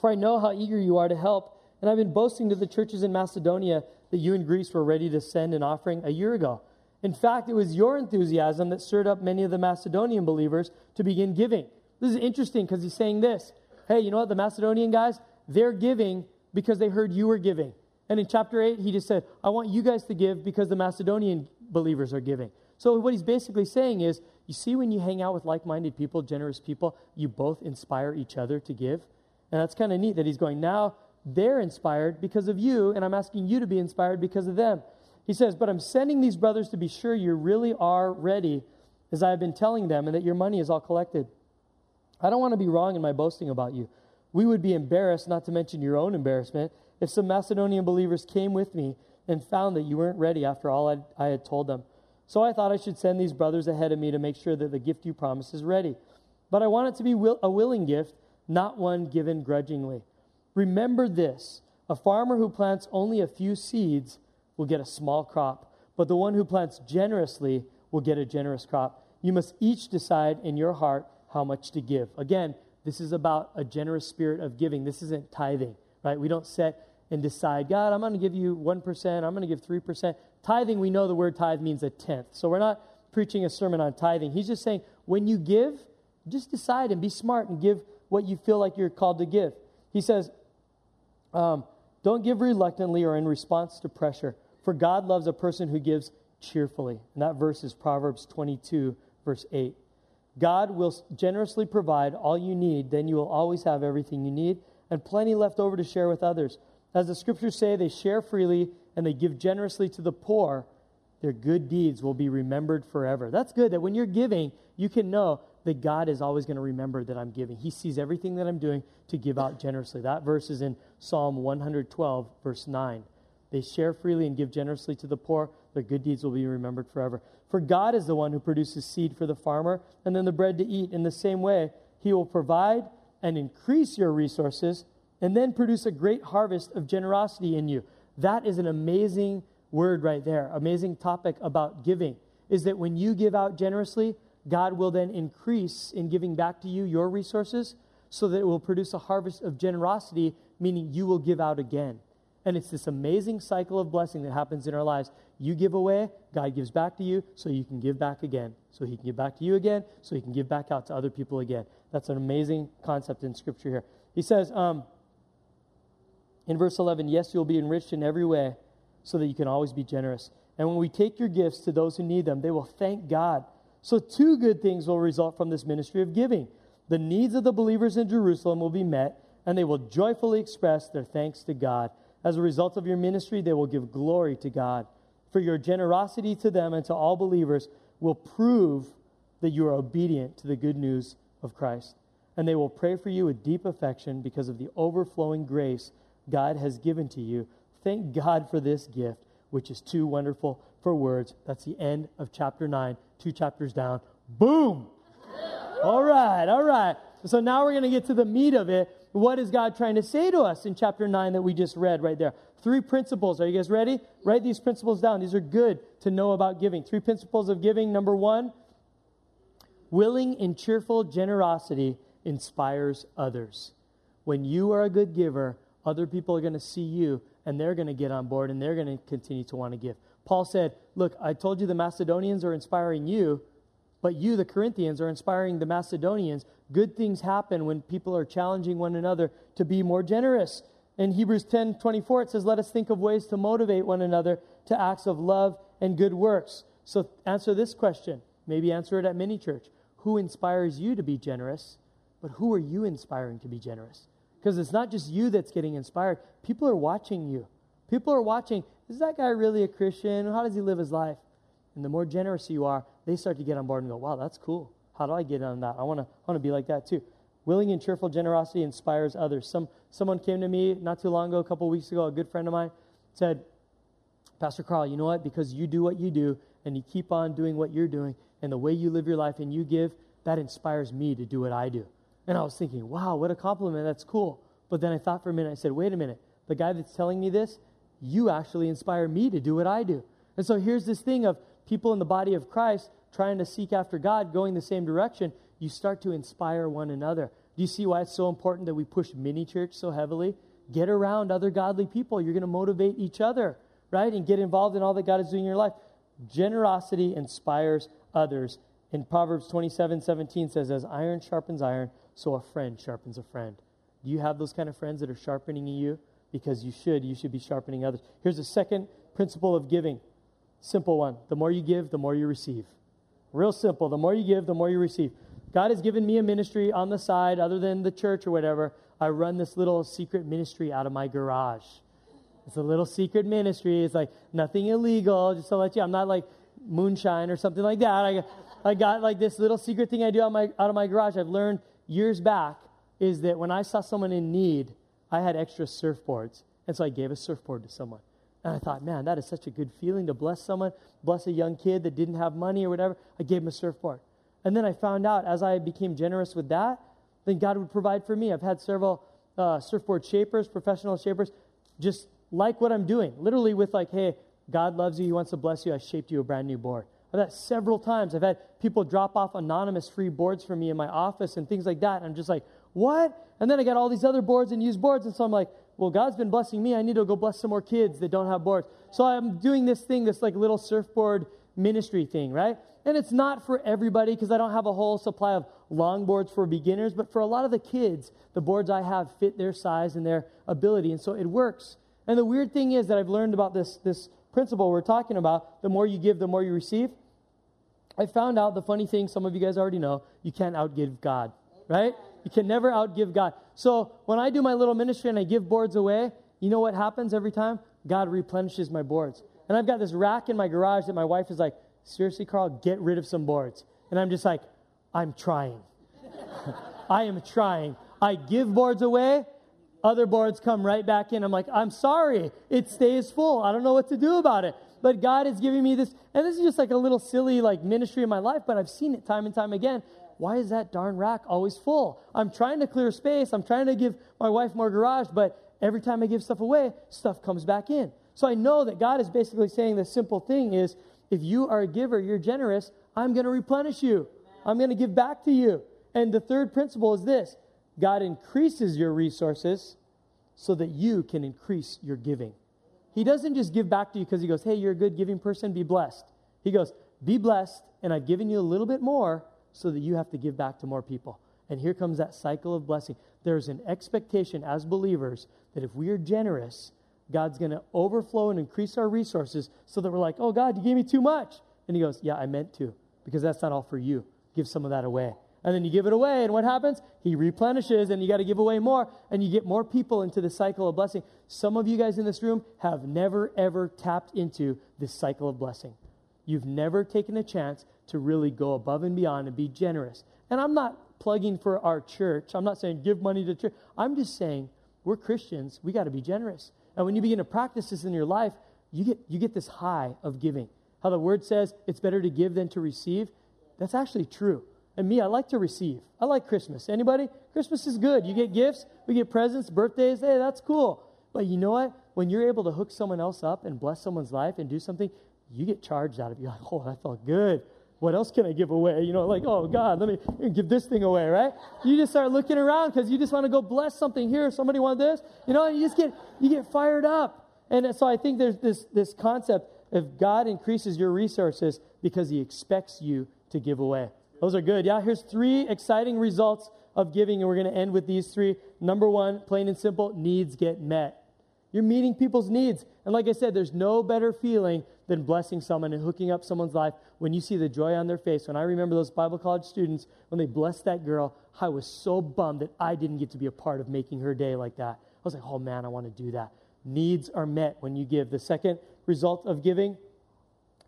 Speaker 1: for I know how eager you are to help, and I've been boasting to the churches in Macedonia that you in Greece were ready to send an offering a year ago. In fact, it was your enthusiasm that stirred up many of the Macedonian believers to begin giving. This is interesting because he's saying this Hey, you know what? The Macedonian guys, they're giving because they heard you were giving. And in chapter 8, he just said, I want you guys to give because the Macedonian believers are giving. So, what he's basically saying is, you see, when you hang out with like minded people, generous people, you both inspire each other to give. And that's kind of neat that he's going, now they're inspired because of you, and I'm asking you to be inspired because of them. He says, But I'm sending these brothers to be sure you really are ready as I have been telling them, and that your money is all collected. I don't want to be wrong in my boasting about you. We would be embarrassed, not to mention your own embarrassment, if some Macedonian believers came with me and found that you weren't ready after all I'd, I had told them. So I thought I should send these brothers ahead of me to make sure that the gift you promised is ready. But I want it to be will, a willing gift, not one given grudgingly. Remember this a farmer who plants only a few seeds will get a small crop, but the one who plants generously will get a generous crop. You must each decide in your heart how much to give. Again, this is about a generous spirit of giving. This isn't tithing, right? We don't set and decide, God, I'm going to give you 1%, I'm going to give 3%. Tithing, we know the word tithe means a tenth. So we're not preaching a sermon on tithing. He's just saying, when you give, just decide and be smart and give what you feel like you're called to give. He says, um, don't give reluctantly or in response to pressure, for God loves a person who gives cheerfully. And that verse is Proverbs 22, verse 8. God will generously provide all you need, then you will always have everything you need and plenty left over to share with others. As the scriptures say, they share freely and they give generously to the poor. Their good deeds will be remembered forever. That's good that when you're giving, you can know that God is always going to remember that I'm giving. He sees everything that I'm doing to give out generously. That verse is in Psalm 112, verse 9. They share freely and give generously to the poor. Their good deeds will be remembered forever. For God is the one who produces seed for the farmer and then the bread to eat. In the same way, He will provide and increase your resources and then produce a great harvest of generosity in you. That is an amazing word right there. Amazing topic about giving is that when you give out generously, God will then increase in giving back to you your resources so that it will produce a harvest of generosity, meaning you will give out again. And it's this amazing cycle of blessing that happens in our lives. You give away, God gives back to you, so you can give back again. So He can give back to you again, so He can give back out to other people again. That's an amazing concept in Scripture here. He says um, in verse 11, Yes, you'll be enriched in every way, so that you can always be generous. And when we take your gifts to those who need them, they will thank God so, two good things will result from this ministry of giving. The needs of the believers in Jerusalem will be met, and they will joyfully express their thanks to God. As a result of your ministry, they will give glory to God. For your generosity to them and to all believers will prove that you are obedient to the good news of Christ. And they will pray for you with deep affection because of the overflowing grace God has given to you. Thank God for this gift, which is too wonderful for words. That's the end of chapter 9 two chapters down. Boom! All right, all right. So now we're going to get to the meat of it. What is God trying to say to us in chapter 9 that we just read right there? Three principles. Are you guys ready? Write these principles down. These are good to know about giving. Three principles of giving. Number one, willing and cheerful generosity inspires others. When you are a good giver, other people are going to see you and they're going to get on board and they're going to continue to want to give. Paul said, Look, I told you the Macedonians are inspiring you, but you, the Corinthians, are inspiring the Macedonians. Good things happen when people are challenging one another to be more generous. In Hebrews 10 24, it says, Let us think of ways to motivate one another to acts of love and good works. So answer this question. Maybe answer it at mini church. Who inspires you to be generous? But who are you inspiring to be generous? Because it's not just you that's getting inspired, people are watching you. People are watching is that guy really a Christian? How does he live his life? And the more generous you are, they start to get on board and go, wow, that's cool. How do I get on that? I want to want to be like that too. Willing and cheerful generosity inspires others. Some someone came to me not too long ago, a couple weeks ago, a good friend of mine said, Pastor Carl, you know what? Because you do what you do and you keep on doing what you're doing and the way you live your life and you give, that inspires me to do what I do. And I was thinking, wow, what a compliment. That's cool. But then I thought for a minute, I said, wait a minute. The guy that's telling me this you actually inspire me to do what I do. And so here's this thing of people in the body of Christ trying to seek after God, going the same direction. You start to inspire one another. Do you see why it's so important that we push mini church so heavily? Get around other godly people. You're going to motivate each other, right? And get involved in all that God is doing in your life. Generosity inspires others. In Proverbs 27 17 says, As iron sharpens iron, so a friend sharpens a friend. Do you have those kind of friends that are sharpening you? Because you should. You should be sharpening others. Here's the second principle of giving simple one. The more you give, the more you receive. Real simple. The more you give, the more you receive. God has given me a ministry on the side, other than the church or whatever. I run this little secret ministry out of my garage. It's a little secret ministry. It's like nothing illegal, just to let you. I'm not like moonshine or something like that. I, I got like this little secret thing I do out, my, out of my garage. I've learned years back is that when I saw someone in need, I had extra surfboards. And so I gave a surfboard to someone. And I thought, man, that is such a good feeling to bless someone, bless a young kid that didn't have money or whatever. I gave him a surfboard. And then I found out as I became generous with that, then God would provide for me. I've had several uh, surfboard shapers, professional shapers, just like what I'm doing. Literally with like, hey, God loves you. He wants to bless you. I shaped you a brand new board. I've had several times. I've had people drop off anonymous free boards for me in my office and things like that. I'm just like, what? And then I got all these other boards and used boards. And so I'm like, well, God's been blessing me. I need to go bless some more kids that don't have boards. So I'm doing this thing, this like little surfboard ministry thing, right? And it's not for everybody because I don't have a whole supply of longboards for beginners, but for a lot of the kids, the boards I have fit their size and their ability. And so it works. And the weird thing is that I've learned about this, this principle we're talking about the more you give, the more you receive. I found out the funny thing, some of you guys already know, you can't outgive God, right? You can never outgive God. So when I do my little ministry and I give boards away, you know what happens every time? God replenishes my boards. And I've got this rack in my garage that my wife is like, seriously, Carl, get rid of some boards. And I'm just like, I'm trying. I am trying. I give boards away, other boards come right back in. I'm like, I'm sorry, it stays full. I don't know what to do about it. But God is giving me this, and this is just like a little silly like ministry in my life, but I've seen it time and time again. Why is that darn rack always full? I'm trying to clear space. I'm trying to give my wife more garage, but every time I give stuff away, stuff comes back in. So I know that God is basically saying the simple thing is if you are a giver, you're generous, I'm going to replenish you. I'm going to give back to you. And the third principle is this God increases your resources so that you can increase your giving. He doesn't just give back to you because he goes, hey, you're a good giving person, be blessed. He goes, be blessed, and I've given you a little bit more so that you have to give back to more people. And here comes that cycle of blessing. There's an expectation as believers that if we are generous, God's going to overflow and increase our resources so that we're like, oh, God, you gave me too much. And He goes, yeah, I meant to, because that's not all for you. Give some of that away. And then you give it away, and what happens? He replenishes, and you got to give away more, and you get more people into the cycle of blessing. Some of you guys in this room have never, ever tapped into this cycle of blessing. You've never taken a chance to really go above and beyond and be generous. And I'm not plugging for our church. I'm not saying give money to church. I'm just saying we're Christians. We got to be generous. And when you begin to practice this in your life, you get, you get this high of giving. How the word says it's better to give than to receive. That's actually true. And me, I like to receive. I like Christmas. Anybody? Christmas is good. You get gifts, we get presents, birthdays. Hey, that's cool. But you know what? When you're able to hook someone else up and bless someone's life and do something, you get charged out of it. You're like, oh, that felt good what else can I give away? You know, like, oh God, let me give this thing away, right? You just start looking around because you just want to go bless something here. Somebody want this, you know, and you just get you get fired up. And so I think there's this this concept of God increases your resources because He expects you to give away. Those are good. Yeah, here's three exciting results of giving, and we're going to end with these three. Number one, plain and simple, needs get met. You're meeting people's needs. And like I said, there's no better feeling than blessing someone and hooking up someone's life when you see the joy on their face. When I remember those Bible college students, when they blessed that girl, I was so bummed that I didn't get to be a part of making her day like that. I was like, oh man, I want to do that. Needs are met when you give. The second result of giving,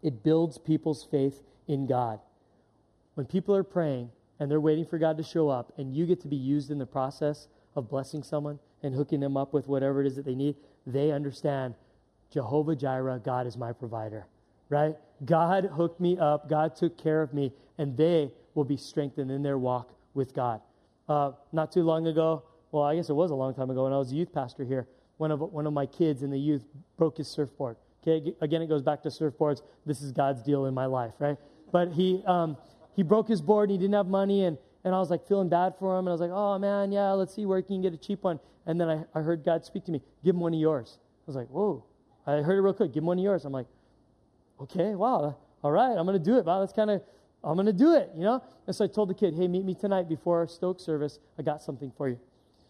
Speaker 1: it builds people's faith in God. When people are praying and they're waiting for God to show up, and you get to be used in the process of blessing someone and hooking them up with whatever it is that they need, they understand Jehovah Jireh, God is my provider, right? God hooked me up, God took care of me, and they will be strengthened in their walk with God. Uh, not too long ago, well, I guess it was a long time ago when I was a youth pastor here, one of, one of my kids in the youth broke his surfboard. Okay, again, it goes back to surfboards. This is God's deal in my life, right? But he, um, he broke his board and he didn't have money, and, and I was like feeling bad for him, and I was like, oh man, yeah, let's see where he can get a cheap one. And then I, I heard God speak to me, give him one of yours. I was like, whoa, I heard it real quick. Give him one of yours. I'm like, okay, wow, all right, I'm going to do it. Wow, that's kind of, I'm going to do it, you know? And so I told the kid, hey, meet me tonight before Stoke service. I got something for you.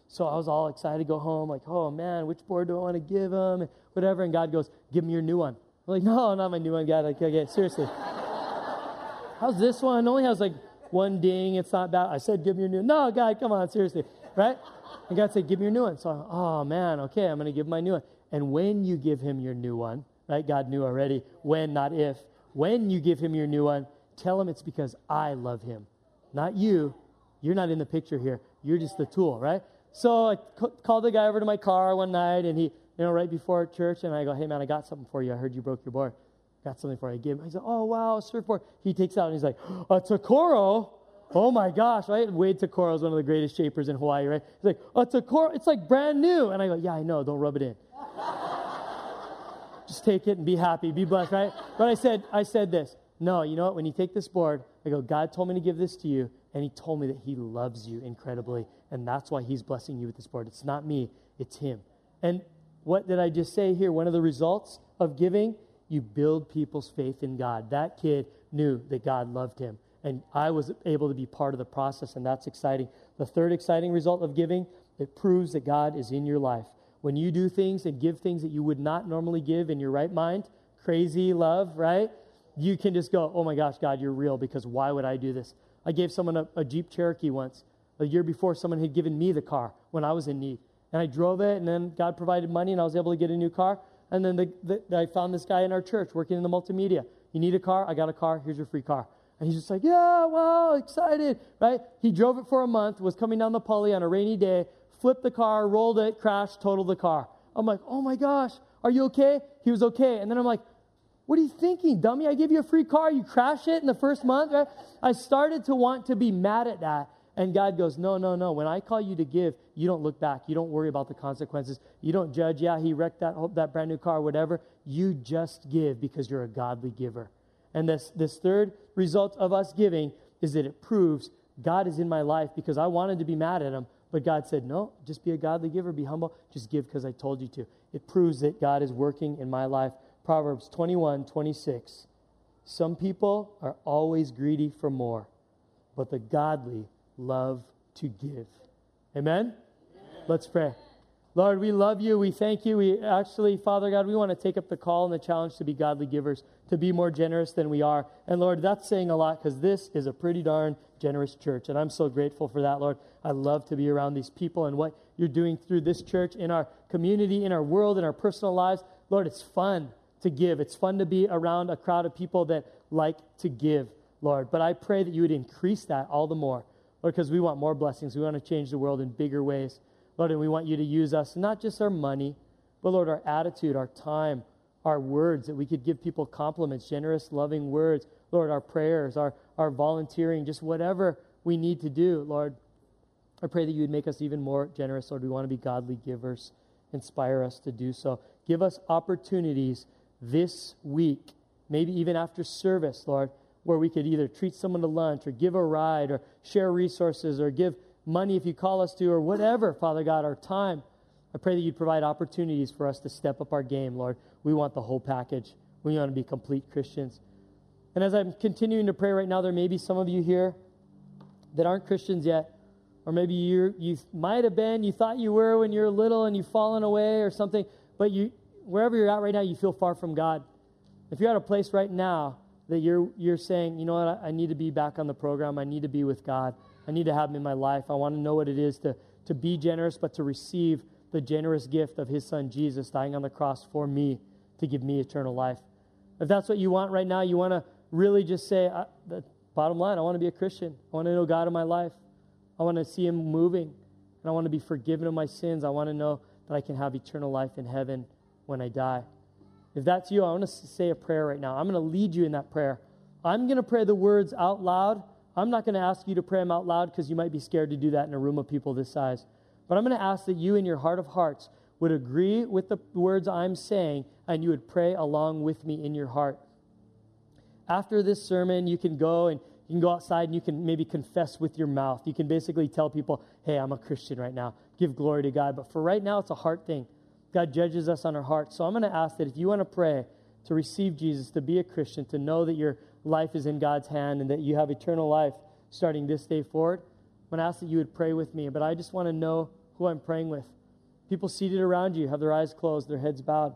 Speaker 1: So I was all excited to go home, like, oh man, which board do I want to give him? And whatever. And God goes, give me your new one. I'm like, no, not my new one, God. Like, okay, seriously. How's this one? Only has like one ding. It's not bad. I said, give me your new. One. No, God, come on, seriously, right? And God said, give me your new one. So, I, oh man, okay, I'm going to give my new one. And when you give him your new one, right? God knew already when, not if. When you give him your new one, Tell him it's because I love him, not you. You're not in the picture here. You're just the tool, right? So I c- called the guy over to my car one night, and he, you know, right before church, and I go, "Hey man, I got something for you. I heard you broke your board. Got something for you." I give him. He's like, "Oh wow, surfboard." He takes out and he's like, "A Tokoro." Oh my gosh, right? Wade Tokoro is one of the greatest shapers in Hawaii, right? He's like, "A Tokoro, it's like brand new." And I go, "Yeah, I know. Don't rub it in." Just take it and be happy, be blessed, right? But I said, I said this. No, you know what? When you take this board, I go, God told me to give this to you, and He told me that He loves you incredibly, and that's why He's blessing you with this board. It's not me, it's Him. And what did I just say here? One of the results of giving, you build people's faith in God. That kid knew that God loved him, and I was able to be part of the process, and that's exciting. The third exciting result of giving, it proves that God is in your life. When you do things and give things that you would not normally give in your right mind, crazy love, right? You can just go, oh my gosh, God, you're real because why would I do this? I gave someone a, a Jeep Cherokee once. A year before, someone had given me the car when I was in need. And I drove it, and then God provided money, and I was able to get a new car. And then the, the, I found this guy in our church working in the multimedia. You need a car? I got a car. Here's your free car. And he's just like, yeah, wow, excited, right? He drove it for a month, was coming down the Pali on a rainy day, flipped the car, rolled it, crashed, totaled the car. I'm like, oh my gosh, are you okay? He was okay. And then I'm like, what are you thinking, dummy? I gave you a free car. You crash it in the first month, right? I started to want to be mad at that. And God goes, No, no, no. When I call you to give, you don't look back. You don't worry about the consequences. You don't judge, yeah, he wrecked that, that brand new car, whatever. You just give because you're a godly giver. And this, this third result of us giving is that it proves God is in my life because I wanted to be mad at him, but God said, No, just be a godly giver, be humble, just give because I told you to. It proves that God is working in my life. Proverbs 21 26. Some people are always greedy for more, but the godly love to give. Amen? Let's pray. Lord, we love you. We thank you. We actually, Father God, we want to take up the call and the challenge to be godly givers, to be more generous than we are. And Lord, that's saying a lot because this is a pretty darn generous church. And I'm so grateful for that, Lord. I love to be around these people and what you're doing through this church, in our community, in our world, in our personal lives. Lord, it's fun to give. It's fun to be around a crowd of people that like to give, Lord. But I pray that you would increase that all the more, Lord, because we want more blessings. We want to change the world in bigger ways. Lord, and we want you to use us, not just our money, but Lord, our attitude, our time, our words, that we could give people compliments, generous, loving words. Lord, our prayers, our, our volunteering, just whatever we need to do, Lord. I pray that you would make us even more generous, Lord. We want to be godly givers. Inspire us to do so. Give us opportunities this week, maybe even after service, Lord, where we could either treat someone to lunch or give a ride or share resources or give money if you call us to, or whatever, Father God, our time. I pray that you'd provide opportunities for us to step up our game, Lord. We want the whole package. We want to be complete Christians. And as I'm continuing to pray right now, there may be some of you here that aren't Christians yet. Or maybe you you might have been, you thought you were when you were little and you've fallen away or something, but you wherever you're at right now, you feel far from God. If you're at a place right now that you're you're saying, you know what, I, need to be back on the program, I need to be with God. I need to have him in my life. I want to know what it is to, to be generous, but to receive the generous gift of his son Jesus dying on the cross for me to give me eternal life. If that's what you want right now, you want to really just say, the bottom line, I want to be a Christian. I want to know God in my life. I want to see him moving. And I want to be forgiven of my sins. I want to know that I can have eternal life in heaven when I die. If that's you, I want to say a prayer right now. I'm going to lead you in that prayer. I'm going to pray the words out loud I'm not going to ask you to pray them out loud because you might be scared to do that in a room of people this size. But I'm going to ask that you, in your heart of hearts, would agree with the words I'm saying and you would pray along with me in your heart. After this sermon, you can go and you can go outside and you can maybe confess with your mouth. You can basically tell people, hey, I'm a Christian right now. Give glory to God. But for right now, it's a heart thing. God judges us on our hearts. So I'm going to ask that if you want to pray to receive Jesus, to be a Christian, to know that you're life is in God's hand and that you have eternal life starting this day forward, I'm going to ask that you would pray with me. But I just want to know who I'm praying with. People seated around you have their eyes closed, their heads bowed.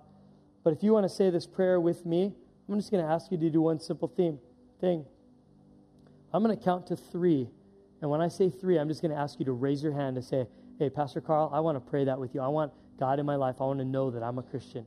Speaker 1: But if you want to say this prayer with me, I'm just going to ask you to do one simple theme, thing. I'm going to count to three. And when I say three, I'm just going to ask you to raise your hand to say, Hey, Pastor Carl, I want to pray that with you. I want God in my life. I want to know that I'm a Christian.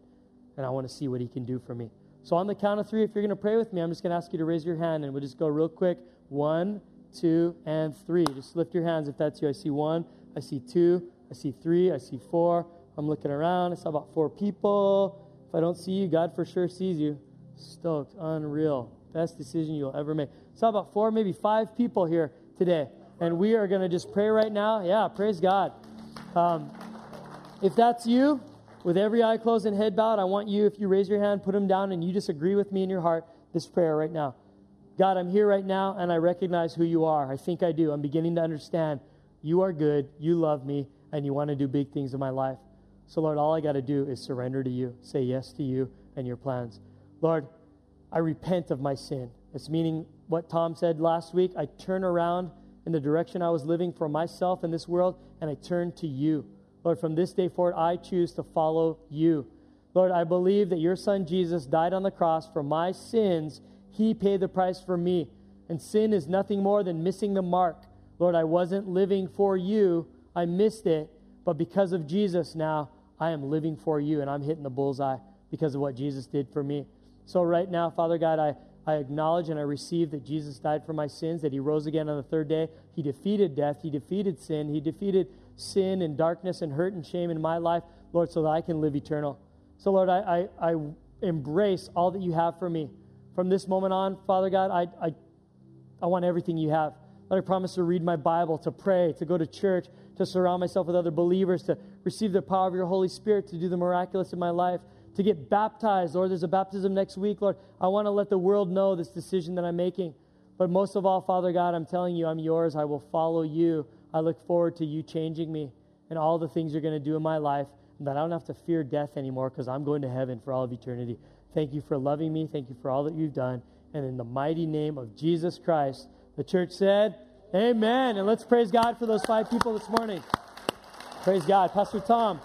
Speaker 1: And I want to see what he can do for me. So on the count of three, if you're going to pray with me, I'm just going to ask you to raise your hand and we'll just go real quick. One, two, and three. Just lift your hands if that's you. I see one, I see two, I see three, I see four. I'm looking around. I saw about four people. If I don't see you, God for sure sees you. Stoked, unreal. Best decision you'll ever make. Saw about four, maybe five people here today. And we are going to just pray right now. Yeah, praise God. Um, if that's you, with every eye closed and head bowed, I want you, if you raise your hand, put them down, and you just agree with me in your heart this prayer right now. God, I'm here right now, and I recognize who you are. I think I do. I'm beginning to understand you are good, you love me, and you want to do big things in my life. So, Lord, all I got to do is surrender to you, say yes to you and your plans. Lord, I repent of my sin. It's meaning what Tom said last week. I turn around in the direction I was living for myself in this world, and I turn to you. Lord, from this day forward, I choose to follow you. Lord, I believe that your son Jesus died on the cross for my sins. He paid the price for me. And sin is nothing more than missing the mark. Lord, I wasn't living for you, I missed it. But because of Jesus now, I am living for you, and I'm hitting the bullseye because of what Jesus did for me. So, right now, Father God, I, I acknowledge and I receive that Jesus died for my sins, that he rose again on the third day. He defeated death, he defeated sin, he defeated sin and darkness and hurt and shame in my life, Lord, so that I can live eternal. So, Lord, I, I, I embrace all that you have for me. From this moment on, Father God, I, I, I want everything you have. Lord, I promise to read my Bible, to pray, to go to church, to surround myself with other believers, to receive the power of your Holy Spirit, to do the miraculous in my life, to get baptized. Lord, there's a baptism next week. Lord, I want to let the world know this decision that I'm making. But most of all, Father God, I'm telling you, I'm yours. I will follow you. I look forward to you changing me and all the things you're going to do in my life, and that I don't have to fear death anymore because I'm going to heaven for all of eternity. Thank you for loving me. Thank you for all that you've done. And in the mighty name of Jesus Christ, the church said, Amen. And let's praise God for those five people this morning. Praise God. Pastor Tom.